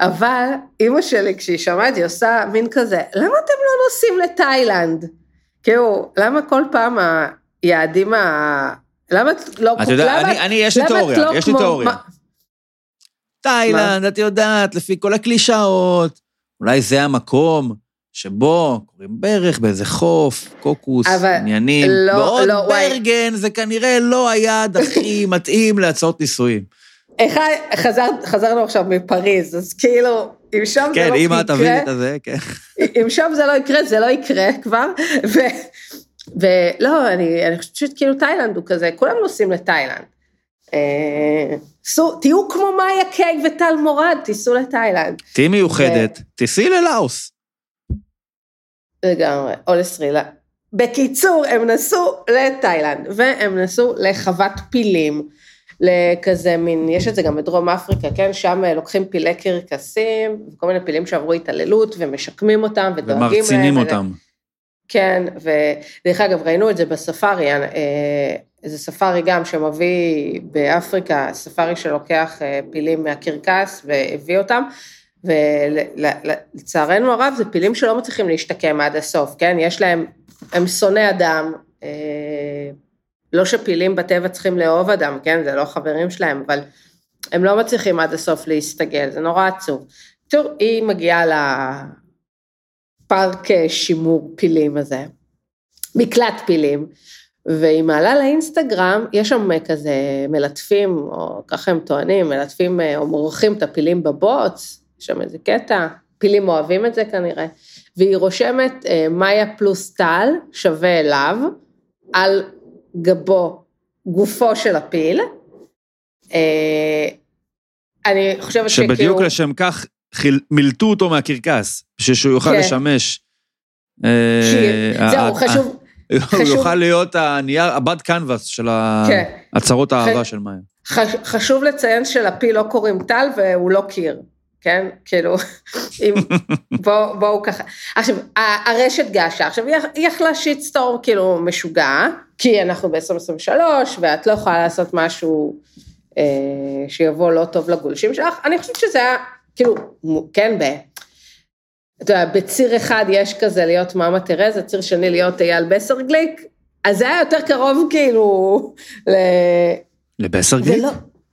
אבל אימא שלי, כשהיא שמעה את זה, היא עושה מין כזה, למה אתם לא נוסעים לתאילנד? כאילו, למה כל פעם היעדים ה... למה את לא... אתה יודע, למה- אני- אני, יש לי את תיאוריה, לא יש לי תיאוריה. מה- תאילנד, את יודעת, לפי כל הקלישאות, אולי זה המקום שבו קוראים ברך באיזה חוף, קוקוס, עניינים. לא, בעוד לא, וואי. ברגן זה כנראה לא היעד הכי מתאים להצעות נישואים. אחד, חזר, חזרנו עכשיו מפריז, אז כאילו, אם שם זה כן, לא אמא, תביני יקרה, את הזה, כן. אם שם זה לא יקרה, זה לא יקרה כבר. ו, ולא, אני, אני חושבת שכאילו תאילנד הוא כזה, כולם נוסעים לתאילנד. אה, סו, תהיו כמו מאיה קיי וטל מורד, תיסעו לתאילנד. תהיי מיוחדת, תיסעי ללאוס. לגמרי, או לסרילה. בקיצור, הם נסעו לתאילנד, והם נסעו לחוות פילים, לכזה מין, יש את זה גם בדרום אפריקה, כן? שם אה, לוקחים פילי קרקסים, וכל מיני פילים שעברו התעללות, ומשקמים אותם, ודואגים להם. ומרצינים אותם. כן, ודרך אגב, ראינו את זה בספארי, אה, איזה ספארי גם שמביא באפריקה, ספארי שלוקח אה, פילים מהקרקס והביא אותם, ולצערנו הרב, זה פילים שלא מצליחים להשתקם עד הסוף, כן? יש להם, הם שונאי אדם, לא שפילים בטבע צריכים לאהוב אדם, כן? זה לא חברים שלהם, אבל הם לא מצליחים עד הסוף להסתגל, זה נורא עצוב. טוב, היא מגיעה לפארק אה, שימור פילים הזה, מקלט פילים, והיא מעלה לאינסטגרם, יש שם אה, כזה מלטפים, או ככה הם טוענים, מלטפים אה, או מורחים את הפילים בבוץ, יש שם איזה קטע, פילים אוהבים את זה כנראה, והיא רושמת מאיה פלוס טל שווה אליו, על גבו, גופו של הפיל. אה, אני חושבת שכאילו... שבדיוק לשם כך חיל- מילטו אותו מהקרקס, בשביל שהוא יוכל כן. לשמש. אה, זהו, חשוב, הוא יוכל להיות הנייר, הבד קנבס של כן. הצהרות האהבה של מאיה. חש- חשוב לציין שלפיל לא קוראים טל והוא לא קיר, כן? כאילו, אם, בואו בוא ככה. עכשיו, הרשת געשה, עכשיו היא יכלה שיטסטורם כאילו משוגע, כי אנחנו ב-2023 ואת לא יכולה לעשות משהו אה, שיבוא לא טוב לגולשים שלך, אני חושבת שזה היה, כאילו, כן, ב... אתה יודע, בציר אחד יש כזה להיות מאמה תרזה, ציר שני להיות אייל בסרגליק, אז זה היה יותר קרוב כאילו ל... לבסרגליק? ולא,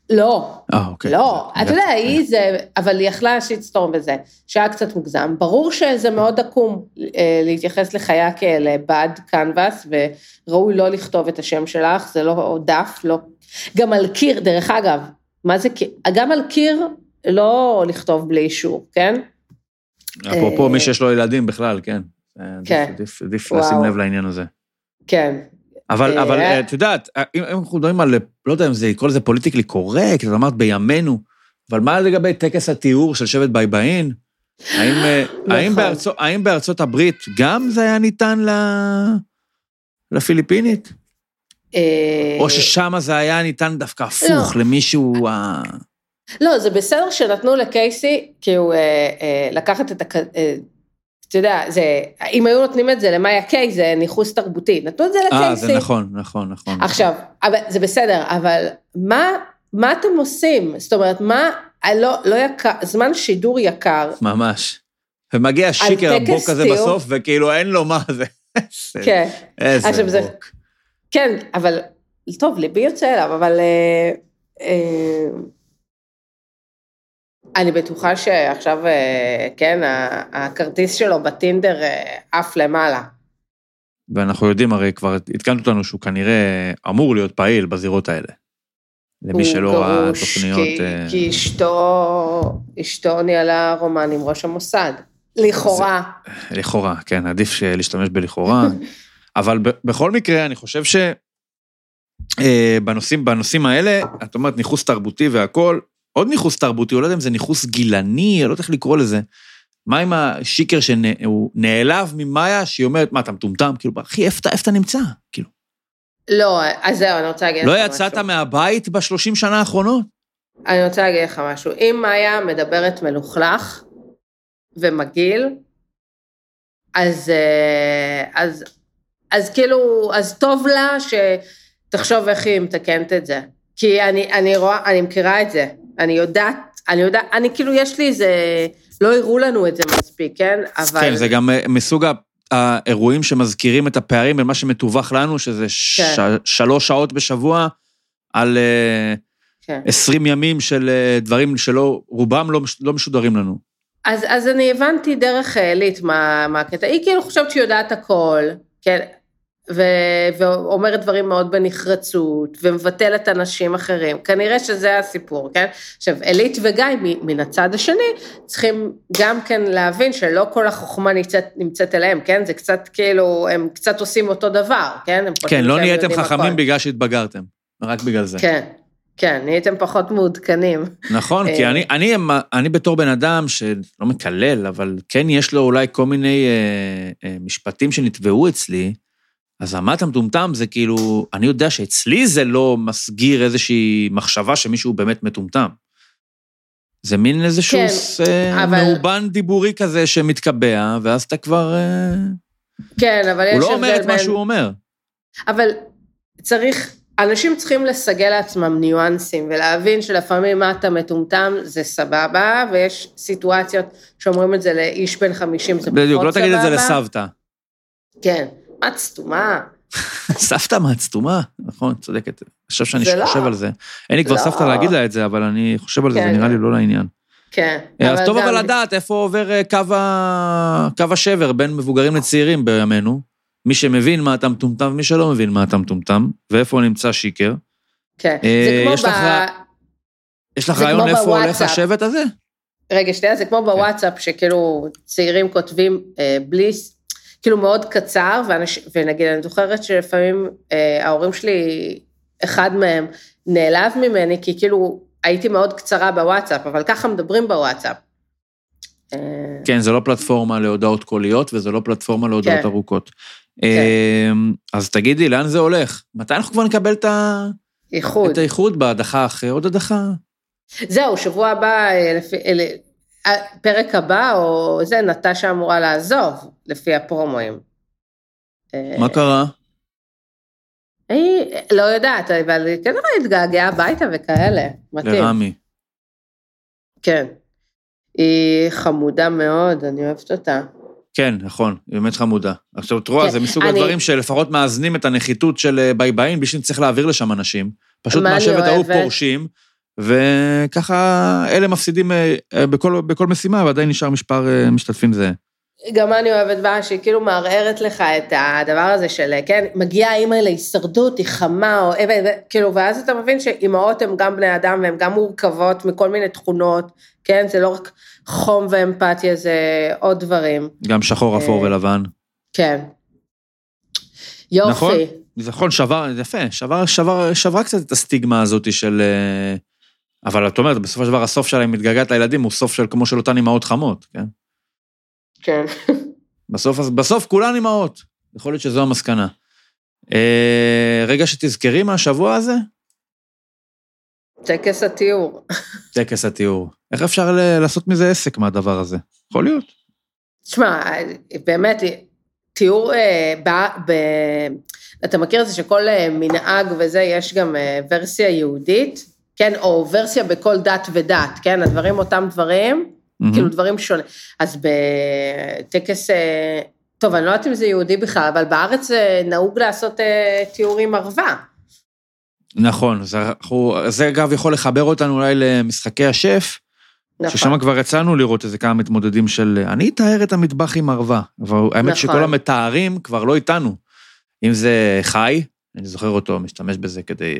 לא, אה, אוקיי. לא, אתה יודע, היא זה, אבל היא יכלה שיטסטורם בזה, שהיה קצת מוגזם. ברור שזה מאוד עקום אה, להתייחס לחיה כאל אה, בד קנבס, וראוי לא לכתוב את השם שלך, זה לא דף, לא... גם על קיר, דרך אגב, מה זה קיר? גם על קיר לא לכתוב בלי אישור, כן? אפרופו אה, מי שיש לו ילדים בכלל, כן. כן. עדיף-. לשים לב לעניין הזה. כן. אבל, אה, אבל אה, את יודעת, אה, אם אנחנו מדברים על, לא יודע אם זה, לקרוא לזה politically correct, את אמרת בימינו, אבל מה לגבי טקס הטיהור של שבט בייבאין? האם, אה, האם, נכון. בארצות, האם בארצות הברית גם זה היה ניתן ל... לפיליפינית? או ששם זה היה ניתן דווקא הפוך, למישהו... ה- לא, זה בסדר שנתנו לקייסי, אה, אה, לקחת את אתה יודע, זה, אם היו נותנים את זה למאיה קיי, זה ניכוס תרבותי, נתנו את זה אה, לקייסי. זה נכון, נכון, נכון. עכשיו, אבל, זה בסדר, אבל מה, מה אתם עושים? זאת אומרת, מה, אה, לא, לא יקר, זמן שידור יקר, ממש. ומגיע שיקר הבוק הזה. בסוף, וכאילו אין לו מה זה. כן, איזה עכשיו זה- בוק. כן, אבל, טוב, ליבי יוצא אליו, אבל אה, אה, אני בטוחה שעכשיו, אה, כן, הכרטיס שלו בטינדר אה, עף למעלה. ואנחנו יודעים, הרי כבר עדכנת אותנו שהוא כנראה אמור להיות פעיל בזירות האלה. למי הוא שלא ראה גרוש, תוכניות... כי, אה, כי אשתו, אשתו ניהלה רומן עם ראש המוסד. לכאורה. לכאורה, כן, עדיף להשתמש בלכאורה. אבל ב- בכל מקרה, אני חושב ש... בנושאים, בנושאים האלה, את אומרת ניכוס תרבותי והכול, עוד ניכוס תרבותי, או לא יודע אם זה ניכוס גילני, אני לא יודע איך לקרוא לזה. מה עם השיקר שהוא נעלב ממאיה, שהיא אומרת, מה, אתה מטומטם? כאילו, אחי, איפה אתה- נמצא? כאילו, לא, אז זהו, אני רוצה להגיד לך לא משהו. יצאת מהבית בשלושים שנה האחרונות? אני רוצה להגיד לך משהו. אם מאיה מדברת מלוכלך ומגעיל, אז, אה, אז, אז כאילו, אז טוב לה שתחשוב איך היא מתקנת את זה. כי אני, אני רואה, אני מכירה את זה. אני יודעת, אני יודעת, אני כאילו, יש לי איזה, לא הראו לנו את זה מספיק, כן? אבל... כן, זה גם אה, מסוג האירועים שמזכירים את הפערים בין מה שמתווך לנו, שזה ש- כן. שלוש שעות בשבוע, על אה, כן. 20 ימים של אה, דברים שלא, רובם לא, מש- לא משודרים לנו. אז, אז אני הבנתי דרך עילית מה הקטע. היא כאילו חושבת שהיא יודעת הכל, כן, ו, ואומרת דברים מאוד בנחרצות, ומבטלת אנשים אחרים. כנראה שזה הסיפור, כן? עכשיו, עילית וגיא, מן הצד השני, צריכים גם כן להבין שלא כל החוכמה נמצאת, נמצאת אליהם, כן? זה קצת כאילו, הם קצת עושים אותו דבר, כן? הם כן, לא נהייתם חכמים הכל. בגלל שהתבגרתם, רק בגלל זה. כן, כן, נהייתם פחות מעודכנים. נכון, כי אה. אני, אני, אני בתור בן אדם שלא מקלל, אבל כן יש לו אולי כל מיני אה, אה, משפטים שנתבעו אצלי, אז מה אתה מטומטם זה כאילו, אני יודע שאצלי זה לא מסגיר איזושהי מחשבה שמישהו באמת מטומטם. זה מין איזשהו כן, ס- אה, אבל- מאובן דיבורי כזה שמתקבע, ואז אתה כבר... אה, כן, אבל יש הוא הבדל לא בין... אומר את מה שהוא אומר. אבל צריך, אנשים צריכים לסגל לעצמם ניואנסים ולהבין שלפעמים מה אתה מטומטם זה סבבה, ויש סיטואציות שאומרים את זה לאיש בן 50 זה פחות סבבה. בדיוק, לא תגיד את זה לסבתא. כן, את סתומה. סבתא מהצטומה, נכון, צודקת. עכשיו שאני לא. חושב על זה. אין לי כבר לא. סבתא להגיד לה את זה, אבל אני חושב על זה, זה כן. נראה לי לא לעניין. כן. אז טוב אבל לדעת איפה עובר אה, קו השבר בין מבוגרים לצעירים בימינו. מי שמבין מה אתה מטומטם ומי שלא מבין מה אתה מטומטם, ואיפה נמצא שיקר. כן, אה, זה כמו יש ב... יש לך רעיון איפה הולך. השבט הזה? רגע, שנייה, זה כמו בוואטסאפ, שכאילו צעירים כותבים אה, בלי, כאילו מאוד קצר, ואנש, ונגיד, אני זוכרת שלפעמים אה, ההורים שלי, אחד מהם נעלב ממני, כי כאילו הייתי מאוד קצרה בוואטסאפ, אבל ככה מדברים בוואטסאפ. אה, כן, זה לא פלטפורמה להודעות קוליות, וזה לא פלטפורמה להודעות כן. ארוכות. כן. אמ, אז תגידי, לאן זה הולך? מתי אנחנו כבר נקבל את ה- איחוד. את האיחוד בהדחה אחרי עוד הדחה? זהו, שבוע הבא, אה, אלה, הפרק הבא, או זה, נטשה אמורה לעזוב, לפי הפרומואים. אה, מה קרה? היא לא יודעת, אבל היא כנראה התגעגעה הביתה וכאלה. מתאים. לרמי. כן. היא חמודה מאוד, אני אוהבת אותה. כן, נכון, היא באמת חמודה. עכשיו, את רואה, כן, זה מסוג אני- הדברים שלפחות מאזנים את הנחיתות של אה, ביי בלי שנצטרך להעביר לשם אנשים. פשוט מהשבט ההוא? פורשים, וככה אלה מפסידים אה, אה, בכל, בכל משימה, ועדיין נשאר מספר אה, משתתפים זהה. גם אני אוהבת בה, שהיא כאילו מערערת לך את הדבר הזה של, כן, מגיעה אימא להישרדות, היא חמה, אוהבת, ו- כאילו, ואז אתה מבין שאימהות הן גם בני אדם והן גם מורכבות מכל מיני תכונות, כן, זה לא רק חום ואמפתיה, זה עוד דברים, גם שחור, אפור ולבן. כן. יופי. נכון. נכון, שבר, זה יפה, שבר, שבר, שברה קצת את הסטיגמה הזאת של... אבל את אומרת, בסופו של דבר הסוף שלהם מתגעגעת לילדים הוא סוף של כמו של אותן אימהות חמות, כן? כן. בסוף, בסוף כולן אימהות. יכול להיות שזו המסקנה. אה, רגע שתזכרי מהשבוע הזה, טקס התיאור. טקס התיאור. איך אפשר לעשות מזה עסק מהדבר הזה? יכול להיות. תשמע, באמת, תיאור, אה, ב, ב, אתה מכיר את זה שכל אה, מנהג וזה, יש גם אה, ורסיה יהודית, כן, או ורסיה בכל דת ודת, כן, הדברים אותם דברים, מהמם. כאילו דברים שונים. אז בטקס, אה, טוב, אני לא יודעת אם זה יהודי בכלל, אבל בארץ אה, נהוג לעשות אה, תיאור עם ערווה. נכון, זה, אנחנו, זה אגב יכול לחבר אותנו אולי למשחקי השף, נכון. ששם כבר יצאנו לראות איזה כמה מתמודדים של אני אטהר את המטבח עם ערווה. אבל האמת נכון. שכל המטהרים כבר לא איתנו. אם זה חי, אני זוכר אותו, משתמש בזה כדי.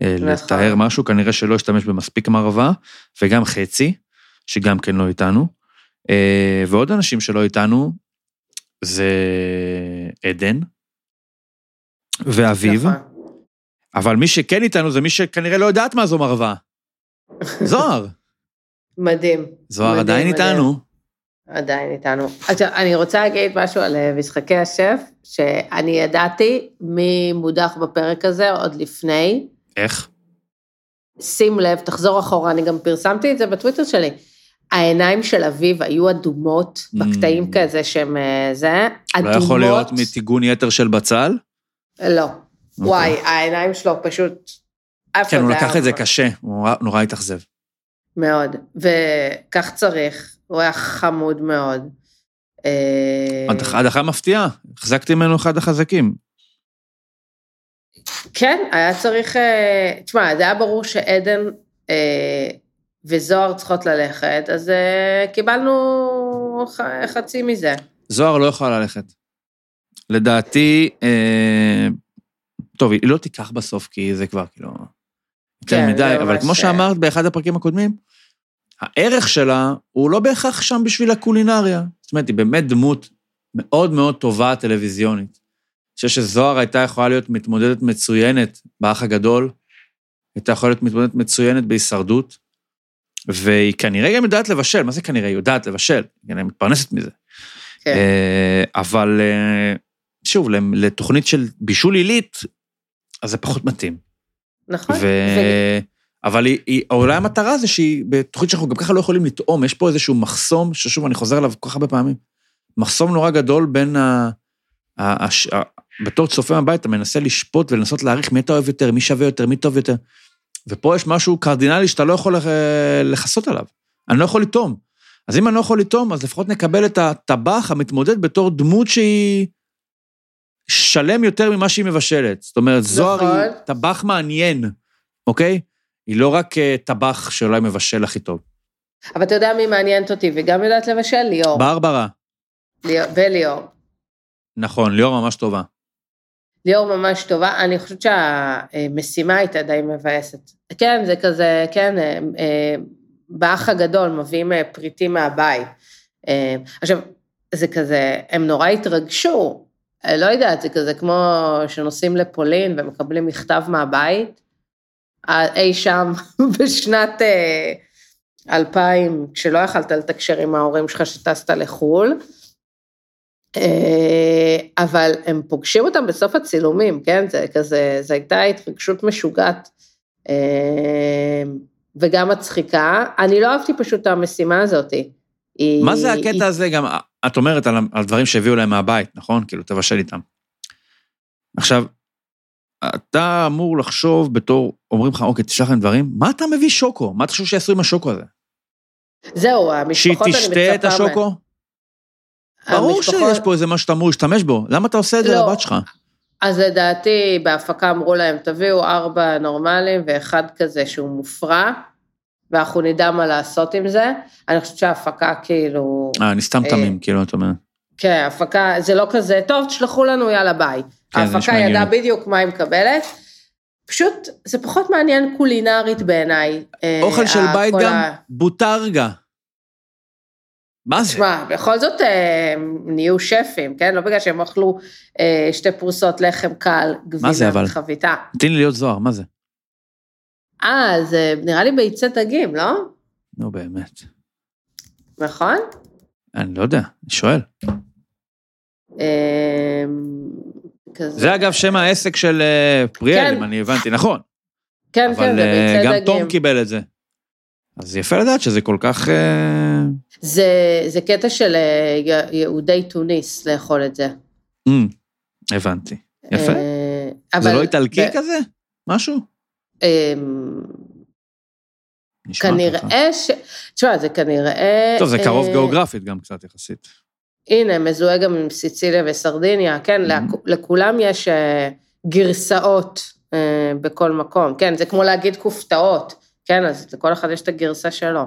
לטהר משהו, כנראה שלא השתמש במספיק מערבה, וגם חצי, שגם כן לא איתנו. אה, ועוד אנשים שלא איתנו, זה עדן ואביב. אבל מי שכן איתנו זה מי שכנראה לא יודעת מה זו מרווה. זוהר. מדהים. זוהר מדהים, עדיין מדהים. איתנו. עדיין איתנו. עכשיו, אני רוצה להגיד משהו על אה, משחקי השף, שאני ידעתי מי מודח בפרק הזה עוד לפני. איך? שים לב, תחזור אחורה, אני גם פרסמתי את זה בטוויטר שלי. העיניים של אביב היו אדומות בקטעים Mm. כזה שהם אה, זה, לא אדומות. יכול להיות מטיגון יתר של בצל? לא. וואי, העיניים שלו פשוט... כן, הוא אחד לקח את זה קשה, הוא נורא- נורא התאכזב. מאוד, וכך צריך, הוא היה חמוד מאוד. אה, הדחה מפתיעה, החזקתי ממנו אחד החזקים. כן, היה צריך... אה, תשמע, זה היה ברור שעדן אה, וזוהר צריכות ללכת, אז אה, קיבלנו ח- חצי מזה. זוהר לא יכולה ללכת. לדעתי, אה, טוב, היא לא תיקח בסוף, כי זה כבר כאילו... יותר כן, מדי, זה אבל כמו אה, שאמרת באחד הפרקים הקודמים, הערך שלה הוא לא בהכרח שם בשביל הקולינריה. זאת אומרת, היא באמת דמות מאוד מאוד טובה טלוויזיונית. חושב שזוהר הייתה יכולה להיות מתמודדת מצוינת באח הגדול, הייתה יכולה להיות מתמודדת מצוינת בהישרדות, והיא כנראה גם יודעת לבשל, מה זה כנראה? היא יודעת לבשל, היא מתפרנסת מזה. כן. אה, אבל אה, שוב, לתוכנית של בישול עילית, אז זה פחות מתאים. נכון? ו... אבל היא, היא, אולי המטרה זה שהיא, בתוכנית שאנחנו גם ככה לא יכולים לטעום, יש פה איזשהו מחסום, ששוב, אני חוזר עליו כל כך הרבה פעמים, מחסום נורא גדול בין ה... ה, הש, ה בתור צופה מהבית, אתה מנסה לשפוט ולנסות להעריך מי אתה אוהב יותר, מי שווה יותר, מי טוב יותר. ופה יש משהו קרדינלי שאתה לא יכול אה, לכסות עליו. אני לא יכול לטעום. אז אם אני לא יכול לטעום, אז לפחות נקבל את הטבח המתמודד בתור דמות שהיא שלם יותר ממה שהיא מבשלת. זאת אומרת, זוהר נכון. היא טבח מעניין, אוקיי? היא לא רק אה, טבח שאולי מבשל הכי טוב. אבל אתה יודע מי מעניינת אותי, וגם יודעת לבשל? ליאור. ברברה, ליאור. וליאור. נכון, ליאור ממש טובה. ליאור ממש טובה, אני חושבת שהמשימה הייתה די מבאסת. כן, זה כזה, כן, אה, אה, באח הגדול מביאים אה, פריטים מהבית. עכשיו, זה כזה, הם נורא התרגשו, לא יודעת, זה כזה כמו שנוסעים לפולין ומקבלים מכתב מהבית, אי שם בשנת 2000, כשלא יכלת לתקשר עם ההורים שלך שטסת לחו"ל, אבל הם פוגשים אותם בסוף הצילומים, כן? זה כזה, זו הייתה התרגשות משוגעת. וגם מצחיקה. אני לא אהבתי פשוט את המשימה הזאת. מה זה הקטע היא... הזה גם, את אומרת על, על דברים שהביאו להם מהבית, נכון? כאילו, תבשל איתם. עכשיו, אתה אמור לחשוב בתור, אומרים לך, אוקיי, תשלח להם דברים, מה אתה מביא שוקו? מה אתה חושב שיעשו עם השוקו הזה? זהו, המשפחות אני מצפה... שהיא תשתה את השוקו? ברור המשפחות... שיש פה איזה משהו שאתה אמור להשתמש בו, למה אתה עושה את זה לא. לבת שלך? אז לדעתי בהפקה אמרו להם, תביאו ארבע נורמלים ואחד כזה שהוא מופרע, ואנחנו נדע מה לעשות עם זה. אני חושבת שההפקה כאילו... אה, אני סתם אה, תמים, כאילו, את אומרת. כן, הפקה, זה לא כזה, טוב, תשלחו לנו, יאללה, ביי. כן, ההפקה ידעה בדיוק מה היא מקבלת. פשוט, זה פחות מעניין קולינרית בעיניי. אה, אוכל של בית גם. בוטרגה. מה זה? תשמע, בכל זאת אה, נהיו שפים, כן? לא בגלל שהם אכלו אה, שתי פרוסות לחם קל, גבינה וחביתה. תן לי להיות זוהר, מה זה? אה, זה נראה לי ביצי דגים, לא? נו, באמת. נכון? אני לא יודע, אני שואל. אה, זה אגב שם העסק של אה, פריאל, כן. אם אני הבנתי נכון. כן, כן, זה ביצי דגים. אבל גם תום קיבל את זה. אז יפה לדעת שזה כל כך... אה, זה, זה קטע של אה, יהודי תוניס לאכול את זה. Mm, הבנתי. יפה. אה, זה לא איטלקי ב... כזה? משהו? אמ, כנראה ש... תשמע, זה כנראה... טוב, זה קרוב גיאוגרפית גם קצת יחסית. הנה, מזוהה גם עם סיציליה וסרדיניה, כן, mm-hmm. לכולם יש גרסאות בכל מקום, כן, זה כמו להגיד כופתאות. כן, אז לכל אחד יש את הגרסה שלו.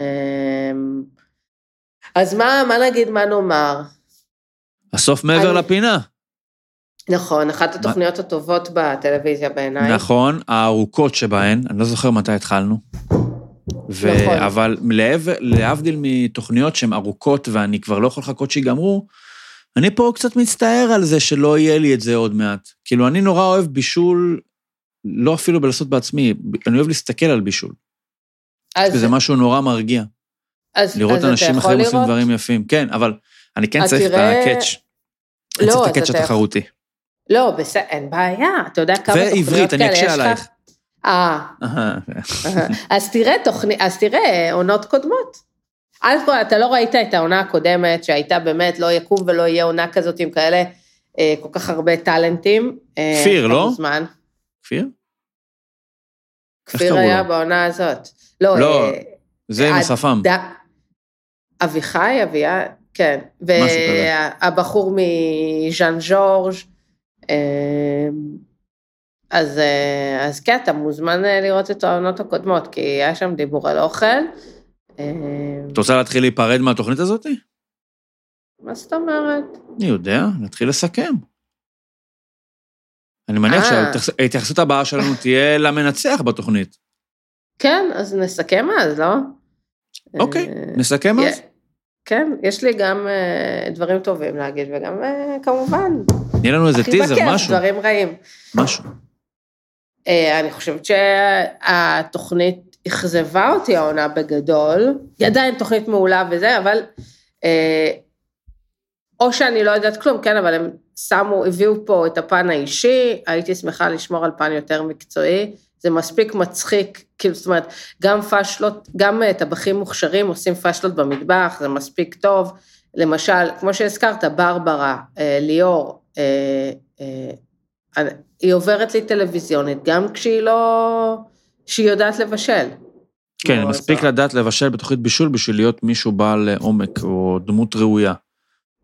אמ, אז מה, מה נגיד, מה נאמר? הסוף מעבר אני... לפינה. נכון, אחת התוכניות הטובות בטלוויזיה בעיניי. נכון, הארוכות שבהן, אני לא זוכר מתי התחלנו. ו... נכון. אבל להב... להבדיל מתוכניות שהן ארוכות ואני כבר לא יכול לחכות שיגמרו, אני פה קצת מצטער על זה שלא יהיה לי את זה עוד מעט. כאילו, אני נורא אוהב בישול לא אפילו בלעשות בעצמי, אני אוהב להסתכל על בישול. אז... זה משהו נורא מרגיע. אז, לראות אז אנשים אחרים עושים דברים יפים. כן, אבל אני כן צריך תראה... את ה catch. אני צריך את ה catch התחרותי. לא, בסדר, אין בעיה, אתה יודע כמה תוכניות כאלה יש לך? ועברית, אני אקשה עלייך. אה. אז תראה תוכנית, אז תראה עונות קודמות. א' כל, אתה לא ראית את העונה הקודמת, שהייתה באמת, לא יקום ולא יהיה עונה כזאת עם כאלה, אה, כל כך הרבה טאלנטים. אה, כפיר, לא? זמן. כפיר? כפיר היה בעונה הזאת. לא, לא אה, זה עם השפם. אביחי, אביה, כן. והבחור מז'אן ז'ורג', אה, אז, אה, אז כן, אתה מוזמן לראות את העונות הקודמות, כי היה שם דיבור על אוכל. את רוצה להתחיל להיפרד מהתוכנית הזאת? מה זאת אומרת? אני יודע, נתחיל לסכם. אני מניח אה. שההתייחסות הבאה שלנו תהיה למנצח בתוכנית. כן, אז נסכם אז, לא? אוקיי, אה, נסכם אז. כן, יש לי גם אה, דברים טובים להגיד, וגם כמובן... תני לנו איזה טיזר, משהו. דברים רעים. משהו. אני חושבת שהתוכנית אכזבה אותי העונה בגדול. היא עדיין תוכנית מעולה וזה, אבל... או שאני לא יודעת כלום, כן, אבל הם שמו, הביאו פה את הפן האישי, הייתי שמחה לשמור על פן יותר מקצועי, זה מספיק מצחיק, כאילו, זאת אומרת, גם פאשלות, גם אה, טבחים מוכשרים עושים פאשלות במטבח, זה מספיק טוב. למשל, כמו שהזכרת, ברברה, אה, ליאור, אה, היא עוברת לי טלוויזיונית, גם כשהיא לא, שהיא יודעת לבשל. כן, לא מספיק לדעת לבשל בתוכנית בישול בשביל להיות מישהו בעל עומק או דמות ראויה.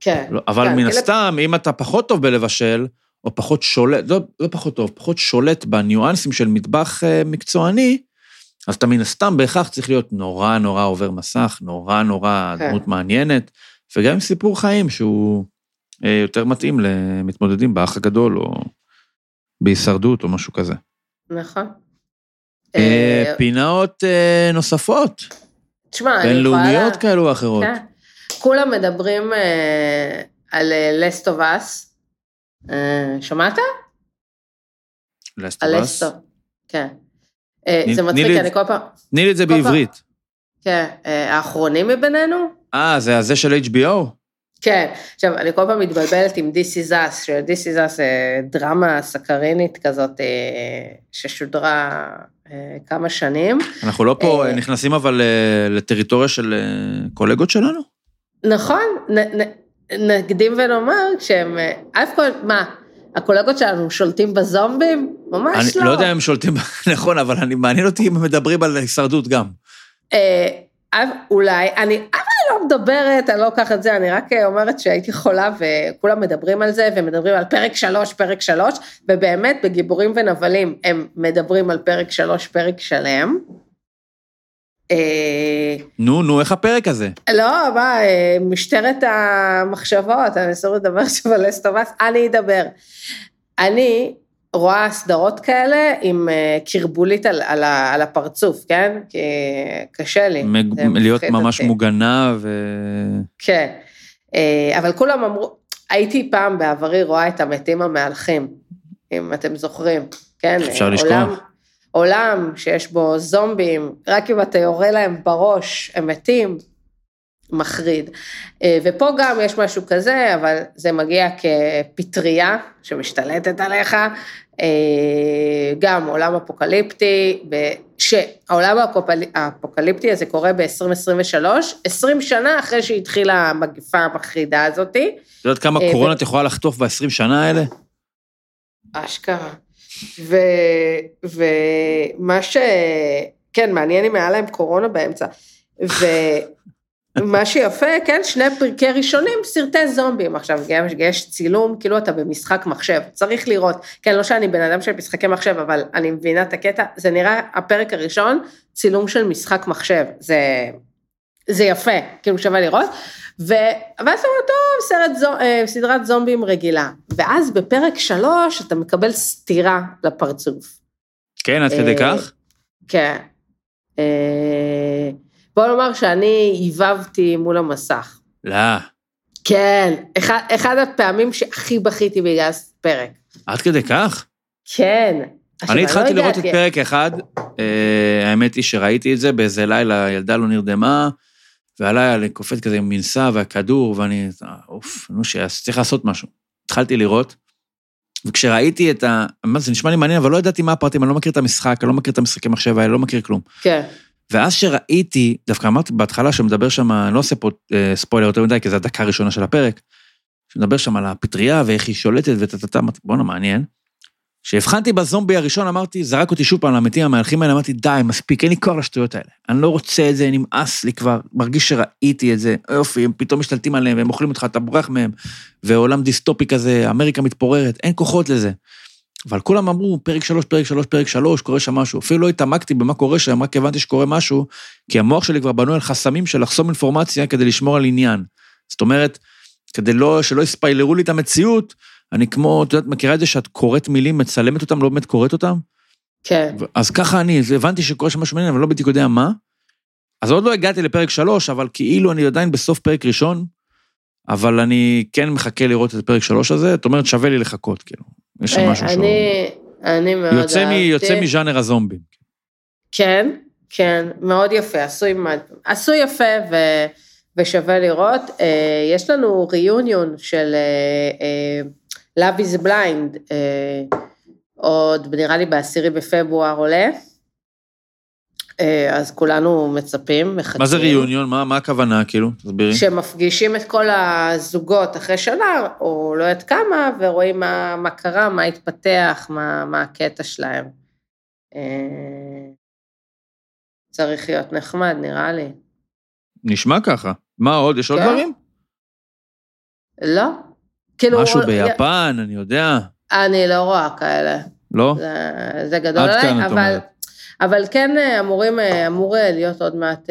כן. לא, אבל כן, מן הסתם, אם אתה פחות טוב בלבשל, או פחות שולט, לא, לא פחות טוב, פחות שולט בניואנסים של מטבח אה, מקצועני, אז אתה מן הסתם בהכרח צריך להיות נורא נורא עובר מסך, נורא נורא כן. דמות מעניינת, וגם עם סיפור חיים שהוא אה, יותר מתאים למתמודדים באח הגדול, או בהישרדות, או משהו כזה. נכון. אה, פינות אה, נוספות, תשמע, אני יכולה... בינלאומיות כאלו או אחרות. כן. כולם מדברים אה, על לסט אוף אס. שמעת? Last על of Us. לסטו. כן. אה, זה מצחיק, אני כל פעם... תני לי את זה פעם- בעברית. כן, אה, האחרונים מבינינו? אה, זה הזה של HBO? כן. עכשיו, אני כל פעם מתבלבלת עם This is Us, ש-This is Us זה דרמה סקרינית כזאת אה, ששודרה אה, כמה שנים. אנחנו לא פה אה. נכנסים אבל אה, לטריטוריה של אה, קולגות שלנו? נכון, נ, נ, נקדים ונאמר שהם, אה, אף כל, מה, הקולגות שלנו שולטים בזומבים? ממש אני לא. לא יודע אם הם שולטים, נכון, אבל אני מעניין אותי אם הם מדברים על הישרדות גם. אה, אולי, אני, אבל אני לא מדברת, אני לא לוקחת את זה, אני רק אה, אומרת שהייתי חולה וכולם מדברים על זה, ומדברים על פרק שלוש, פרק שלוש, ובאמת בגיבורים ונבלים הם מדברים על פרק שלוש, פרק שלם. אה, נו, נו, איך הפרק הזה? לא, מה, אה, משטרת המחשבות, אני אסור לדבר עכשיו על אסטובס, אני אדבר. אני רואה סדרות כאלה עם אה, קרבולית על, על, על הפרצוף, כן? כי קשה לי. מג- להיות ממש אותי. מוגנה ו... כן. אבל כולם אמרו, הייתי פעם בעברי רואה את המתים המהלכים, אם אתם זוכרים, כן? אפשר אה, לשכוח. עולם, שיש בו זומבים, רק אם אתה יורה להם בראש, הם מתים, מחריד. אה, ופה גם יש משהו כזה, אבל זה מגיע כפטריה שמשתלטת עליך, אה, גם עולם אפוקליפטי, שהעולם האפוקל- האפוקליפטי הזה קורה ב-2023, 20 שנה אחרי שהתחילה המגפה המחרידה הזאתי, את יודעת כמה אה, קורונה את יכולה לחטוף ב-20 שנה האלה? אשכרה. ומה ש... כן, מעניין אם היה להם קורונה באמצע. ומה שיפה, כן, שני פרקי ראשונים, סרטי זומבים. עכשיו, יש, יש צילום, כאילו אתה במשחק מחשב, צריך לראות. כן, לא שאני בן אדם של משחקי מחשב, אבל אני מבינה את הקטע, זה נראה, הפרק הראשון, צילום של משחק מחשב. זה, זה יפה, כאילו שווה לראות. ו... ואז אומר, טוב, סרט זו... אה, סדרת זומבים רגילה. ואז בפרק שלוש אתה מקבל סטירה לפרצוף. כן, עד כדי אה, כך? כן. אה, בוא נאמר שאני הבבתי מול המסך. לא. כן, אחד, אחד הפעמים שהכי בכיתי בגלל פרק. עד כדי כך? כן. אני לא התחלתי לראות את פרק אחד, אה, האמת היא שראיתי את זה באיזה לילה, ילדה לא נרדמה, ועליי אני קופץ כזה עם מנסה והכדור, ואני, אוף, נו, שצריך לעשות משהו. התחלתי לראות, וכשראיתי את ה... מה זה נשמע לי מעניין, אבל לא ידעתי מה הפרטים, אני לא מכיר את המשחק, אני לא מכיר את המשחקי מחשב האלה, לא מכיר כלום. כן, ואז שראיתי, דווקא אמרתי בהתחלה שמדבר שם, אני לא עושה פה אה, ספוילר יותר מדי, כי זו הדקה הראשונה של הפרק, שמדבר שם על הפטריה ואיך היא שולטת וטטטה, אמרתי, בואנה, מעניין. כשהבחנתי בזומבי הראשון, אמרתי, זרק אותי שוב פעם למתים המהלכים האלה, אמרתי, די, מספיק, אין לי כוח לשטויות האלה. אני לא רוצה את זה, נמאס לי כבר, מרגיש שראיתי את זה, יופי, הם פתאום משתלטים עליהם, והם אוכלים אותך, אתה בורח מהם, ועולם דיסטופי כזה, אמריקה מתפוררת, אין כוחות לזה. אבל כולם אמרו, פרק שלוש, פרק שלוש, פרק שלוש, קורה שם משהו. אפילו לא התעמקתי במה קורה שם, רק הבנתי שקורה משהו, כי המוח שלי כבר בנוי על חסמים של לחסום אינפורמציה כדי לשמור על עניין. זאת אומרת, כדי לא, שלא יספיילרו לי את המציאות, אני כמו, את יודעת, מכירה את זה שאת קוראת מילים, מצלמת אותם, לא באמת קוראת אותם? כן. אז ככה אני, הבנתי שקורה שם משהו מעניין, אבל לא בדיוק יודע מה. אז עוד לא הגעתי לפרק שלוש, אבל כאילו אני עדיין בסוף פרק ראשון, אבל אני כן מחכה לראות את פרק שלוש הזה, זאת אומרת, שווה לי לחכות, כאילו. יש שם אה, משהו שהוא... אני, מאוד יוצא, מ, אהבתי. יוצא מז'אנר הזומבים. כן, כן, מאוד יפה, עשוי, עשוי יפה ו, ושווה לראות. אה, יש לנו ריוניון של אה, Love is Blind, אה, עוד נראה לי בעשירי בפברואר עולה. אה, אז כולנו מצפים, מחכים. מה זה ריוניון? מה, מה הכוונה, כאילו? תסבירי. שמפגישים את כל הזוגות אחרי שנה, או לא יודעת כמה, ורואים מה, מה קרה, מה התפתח, מה, מה הקטע שלהם. אה, צריך להיות נחמד, נראה לי. נשמע ככה. מה עוד? יש עוד כן. דברים? לא. כאילו... משהו ביפן, אני יודע. אני לא רואה כאלה. לא? זה, זה גדול עליי, כאן, אבל. אבל כן אה, אמורים, אה, אמור אה, להיות עוד מעט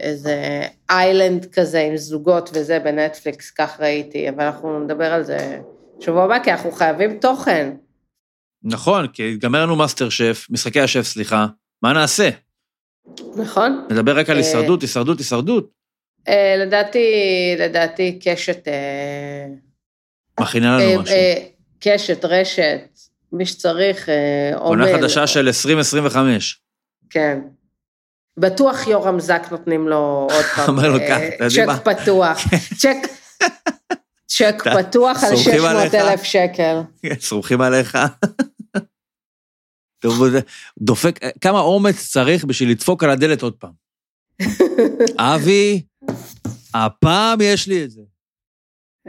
איזה איילנד כזה עם זוגות וזה בנטפליקס, כך ראיתי, אבל אנחנו נדבר על זה שבוע הבא, כי אנחנו חייבים תוכן. נכון, כי נגמר לנו מאסטר שף, משחקי השף, סליחה. מה נעשה? נכון. נדבר רק על הישרדות, הישרדות, הישרדות. לדעתי, לדעתי קשת... אה, מכינה אה, לנו משהו. אה, קשת, רשת, מי שצריך, אה, עונה עומל. חדשה של 2025. כן. בטוח יורם זק נותנים לו עוד פעם. אומר לו, אה, "קח, אתה יודע מה?" צ'ק פתוח. צ'ק... צ'ק פתוח על סומכים 600 עליך. אלף שקל. סומכים עליך. דופק, כמה אומץ צריך בשביל לדפוק על הדלת עוד פעם. אבי, הפעם יש לי את זה.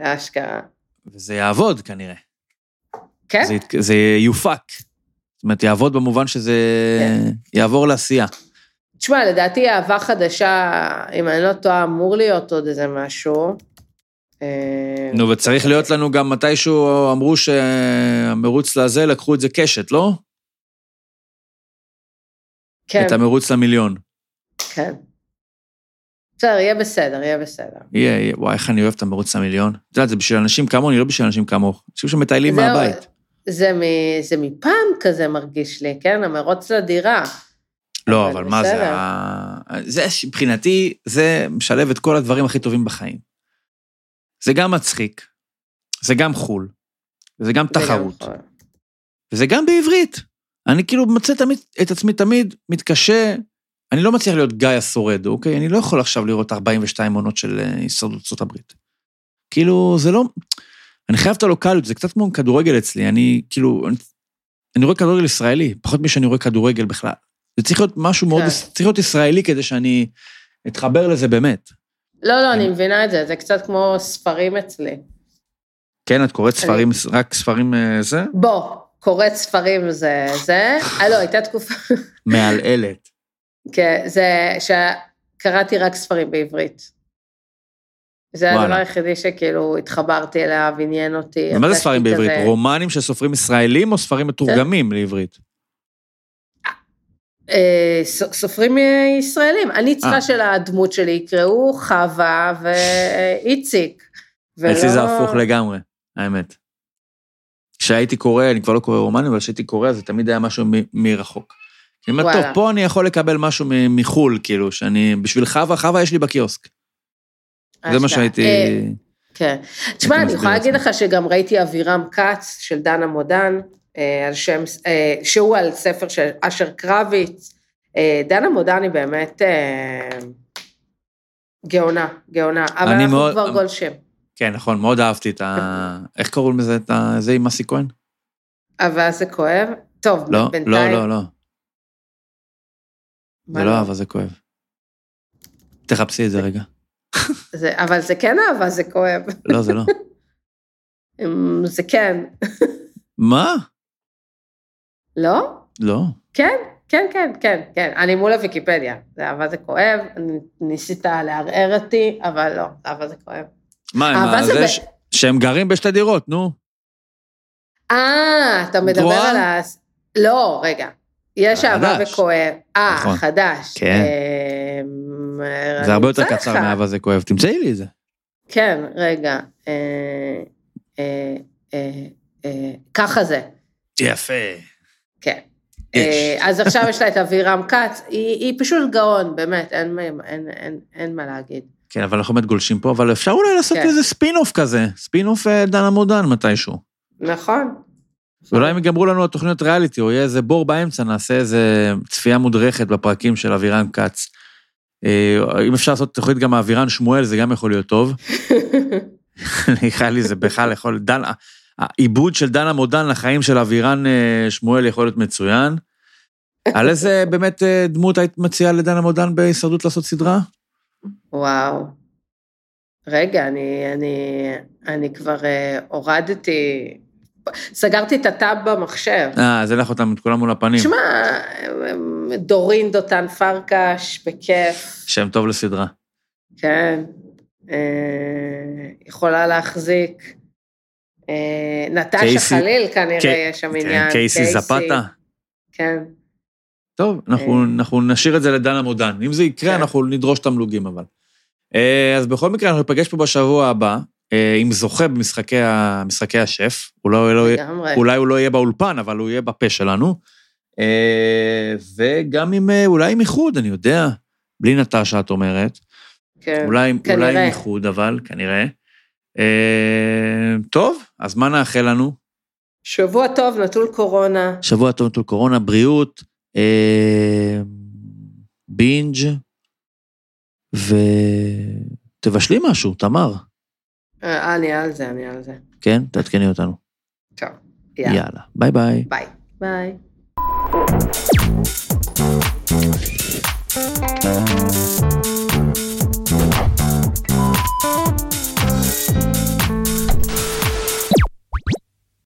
אשכרה. וזה יעבוד כנראה. כן? זה, זה יופק. זאת אומרת, יעבוד במובן שזה כן. יעבור לעשייה. תשמע, לדעתי אהבה חדשה, אם אני לא טועה, אמור להיות עוד איזה משהו. אה, נו, וצריך להיות לנו גם מתישהו, אמרו שהמרוץ לזה, לקחו את זה קשת, לא? כן, את המרוץ למיליון. כן. בסדר, יהיה בסדר, יהיה בסדר. יהיה, יהיה, וואי, איך אני אוהב את המרוץ למיליון. את יודעת, זה בשביל אנשים כמוני, לא בשביל אנשים כמוך. אנשים שמטיילים מהבית. זה, מ, זה מפעם כזה מרגיש לי, כן? המרוץ לדירה. לא, אבל אבל מה זה, בסדר. ה- זה, מבחינתי, זה משלב את כל הדברים הכי טובים בחיים. זה גם מצחיק, זה גם חו"ל, וזה גם זה גם תחרות. וזה גם בעברית. אני כאילו מוצא תמיד, את עצמי תמיד מתקשה, אני לא מצליח להיות גיא השורד, אוקיי? אני לא יכול עכשיו לראות 42 עונות של אה, הישרדות ארצות הברית. כאילו, זה לא... אני חייב את הלוקאליות, זה קצת כמו כדורגל אצלי, אני כאילו... אני, אני רואה כדורגל ישראלי, פחות משאני רואה כדורגל בכלל. זה צריך להיות משהו מאוד, כן. צריך להיות ישראלי כדי שאני אתחבר לזה באמת. לא, לא, אני מבינה את זה, זה קצת כמו ספרים אצלי. כן, את קוראת ספרים, רק ספרים אה, זה? בוא, קוראת ספרים זה זה. אה, לא, הייתה תקופה... מעלעלת. כן, זה שקראתי רק ספרים בעברית. זה. הדבר היחידי שכאילו התחברתי אליו, עניין אותי. ומה זה ספרים בעברית? כזה- רומנים של סופרים ישראלים או ספרים מתורגמים לעברית? אה, סופרים ישראלים. אני צריכה אה. שלדמות שלי יקראו חווה ואיציק. ולא- אצלי זה הפוך לגמרי, האמת. כשהייתי קורא, אני כבר לא קורא רומנים, אבל כשהייתי קורא, זה תמיד היה משהו מרחוק. אני אומר. טוב, פה אני יכול לקבל משהו מחו"ל, כאילו, שאני, בשביל חווה, חווה יש לי בקיוסק. זה מה. שהייתי... אה, כן. תשמע, אני יכולה להגיד. לך שגם ראיתי אבירם כץ של דנה מודן, אה, על שם, אה, שהוא על ספר של אשר קרביץ. דנה מודן היא באמת גאונה, גאונה, אבל אנחנו מאוד- כבר גולשים. כן, נכון, מאוד אהבתי את ה... איך קוראים לזה? את ה... זה עם אסי כהן? אבל זה כואב. טוב, לא, בינתיים... לא, לא, לא. זה לא אהבה, זה כואב. תחפשי את זה רגע. זה, אבל זה כן אהבה, זה כואב. לא, זה לא. אמ, זה כן. מה? לא? לא. כן, כן, כן, כן, כן. אני מול הוויקיפדיה. זה אהבה זה כואב, ניסית לערער אותי, אבל לא, אהבה זה כואב. מה, מה, זה זה ב- ש- שהם גרים בשתי דירות, נו. אה, אתה מדבר רואה? על ה... לא, רגע. יש אהבה. וכואב. אה, נכון. חדש. כן. אמ, זה הרבה יותר קצר. מאהבה זה כואב, תמצאי לי את זה. כן, רגע. אה, אה, אה, אה, ככה זה. יפה. כן. יש. אה, אז עכשיו יש לה את אבירם כץ, היא, היא פשוט גאון, באמת, אין, אין, אין, אין, אין מה להגיד. כן, אבל אנחנו באמת גולשים פה, אבל אפשר אולי לעשות כן. איזה ספין-אוף כזה, ספין-אוף אה, דן עמודן מתישהו. נכון. ואולי אם יגמרו לנו התוכניות ריאליטי, או יהיה איזה בור באמצע, נעשה איזה צפייה מודרכת בפרקים של אבירן כץ. אה, אם אפשר לעשות תוכנית גם מאבירן שמואל, זה גם יכול להיות טוב. נראה לי זה בכלל יכול, דן, העיבוד של דן עמודן לחיים של אבירן אה, שמואל יכול להיות מצוין. על איזה באמת אה, דמות היית מציעה לדן עמודן בהישרדות לעשות סדרה? וואו. רגע, אני, אני, אני כבר הורדתי, סגרתי את הטאב במחשב. אה, אין לך אותם את כולם מול הפנים. שמע, דורין דותן פרקש, בכיף, שם טוב לסדרה. כן. אה, יכולה להחזיק. אה, נטשה קייסי- חליל כנראה קי- יש שם כן, עניין. קייסי זפתה. כן. טוב, אנחנו, אה. אנחנו נשאיר את זה לדן עמודן. אם זה יקרה, כן. אנחנו נדרוש תמלוגים אבל. אה, אז בכל מקרה, אנחנו ניפגש פה בשבוע הבא, אה, עם זוכה במשחקי ה- משחקי השף. אולי, לא. אולי הוא לא יהיה באולפן, אבל הוא יהיה בפה שלנו. אה, וגם עם, אה, אולי עם איחוד, אני יודע. בלי נטשה, את אומרת. כן, אולי, כנראה. אולי עם איחוד, אבל, כנראה. אה, טוב, אז מה נאחל לנו? שבוע טוב, נטול קורונה. שבוע טוב נטול קורונה, בריאות, אה, בינג', ותבשלי משהו, תמר. אה, אני על זה, אני על זה. כן? תעדכני אותנו. טוב, יאללה. יאללה. יאללה. ביי ביי. ביי. ביי.